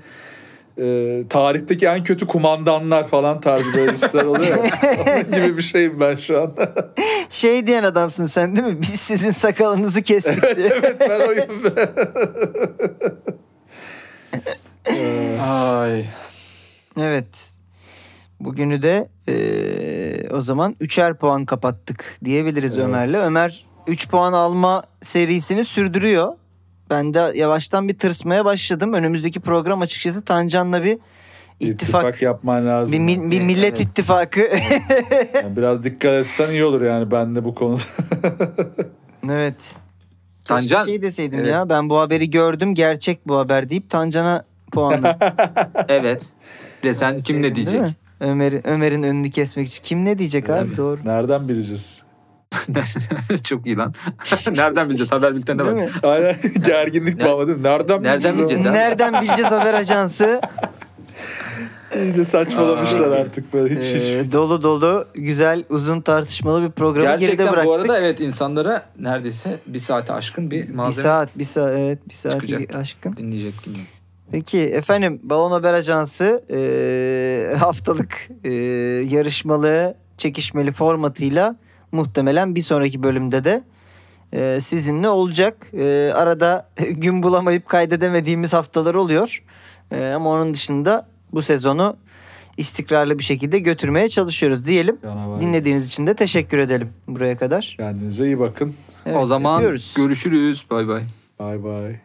e, tarihteki en kötü kumandanlar falan tarzı böyle listeler oluyor. (laughs) Onun gibi bir şeyim ben şu an. şey diyen adamsın sen değil mi? Biz sizin sakalınızı kestik diye. evet ben oyum. (laughs) Ay. evet. Bugünü de e, o zaman üçer puan kapattık diyebiliriz Evet. Ömer'le. Ömer 3 puan alma serisini sürdürüyor. Ben de yavaştan bir tırsmaya başladım. Önümüzdeki program açıkçası Tancan'la bir ittifak, ittifak yapman lazım. bir, mi- bir millet Evet. ittifakı. Yani biraz dikkat etsen iyi olur yani ben de bu konuda. (laughs) evet. Tancan- Keşke şey deseydim Evet. ya. Ben bu haberi gördüm. Gerçek bu haber deyip Tancan'a puanla. (laughs) Evet. Desen kim ne Değil diyecek? Ömer'in Ömer'in önünü kesmek için kim ne diyecek Öyle abi mi? doğru. Nereden bileceğiz? (laughs) Çok iyi lan. (laughs) Nereden bileceğiz? Haber bülteninde Değil bak. mi? Aynen (laughs) gerginlik bağladım. Nereden, Nereden bileceğiz? bileceğiz? abi. Nereden bileceğiz haber ajansı? İyice saçmalamışlar Aa. artık böyle hiç hiç. Ee, dolu dolu güzel uzun tartışmalı bir programı geride Gerçekten bıraktık. bu arada evet insanlara neredeyse bir saate aşkın bir bir malzeme saat, bir saat evet bir saat aşkın. dinleyecek gibi. Peki efendim Balon Haber Ajansı e, haftalık e, yarışmalı çekişmeli formatıyla muhtemelen bir sonraki bölümde de e, sizinle olacak. E, arada (laughs) gün bulamayıp kaydedemediğimiz haftalar oluyor. E, ama onun dışında bu sezonu istikrarlı bir şekilde götürmeye çalışıyoruz diyelim. Canavar. Dinlediğiniz için de teşekkür edelim buraya kadar. Kendinize iyi bakın. Evet, o zaman öpüyoruz. görüşürüz. Bay bay. Bay bay.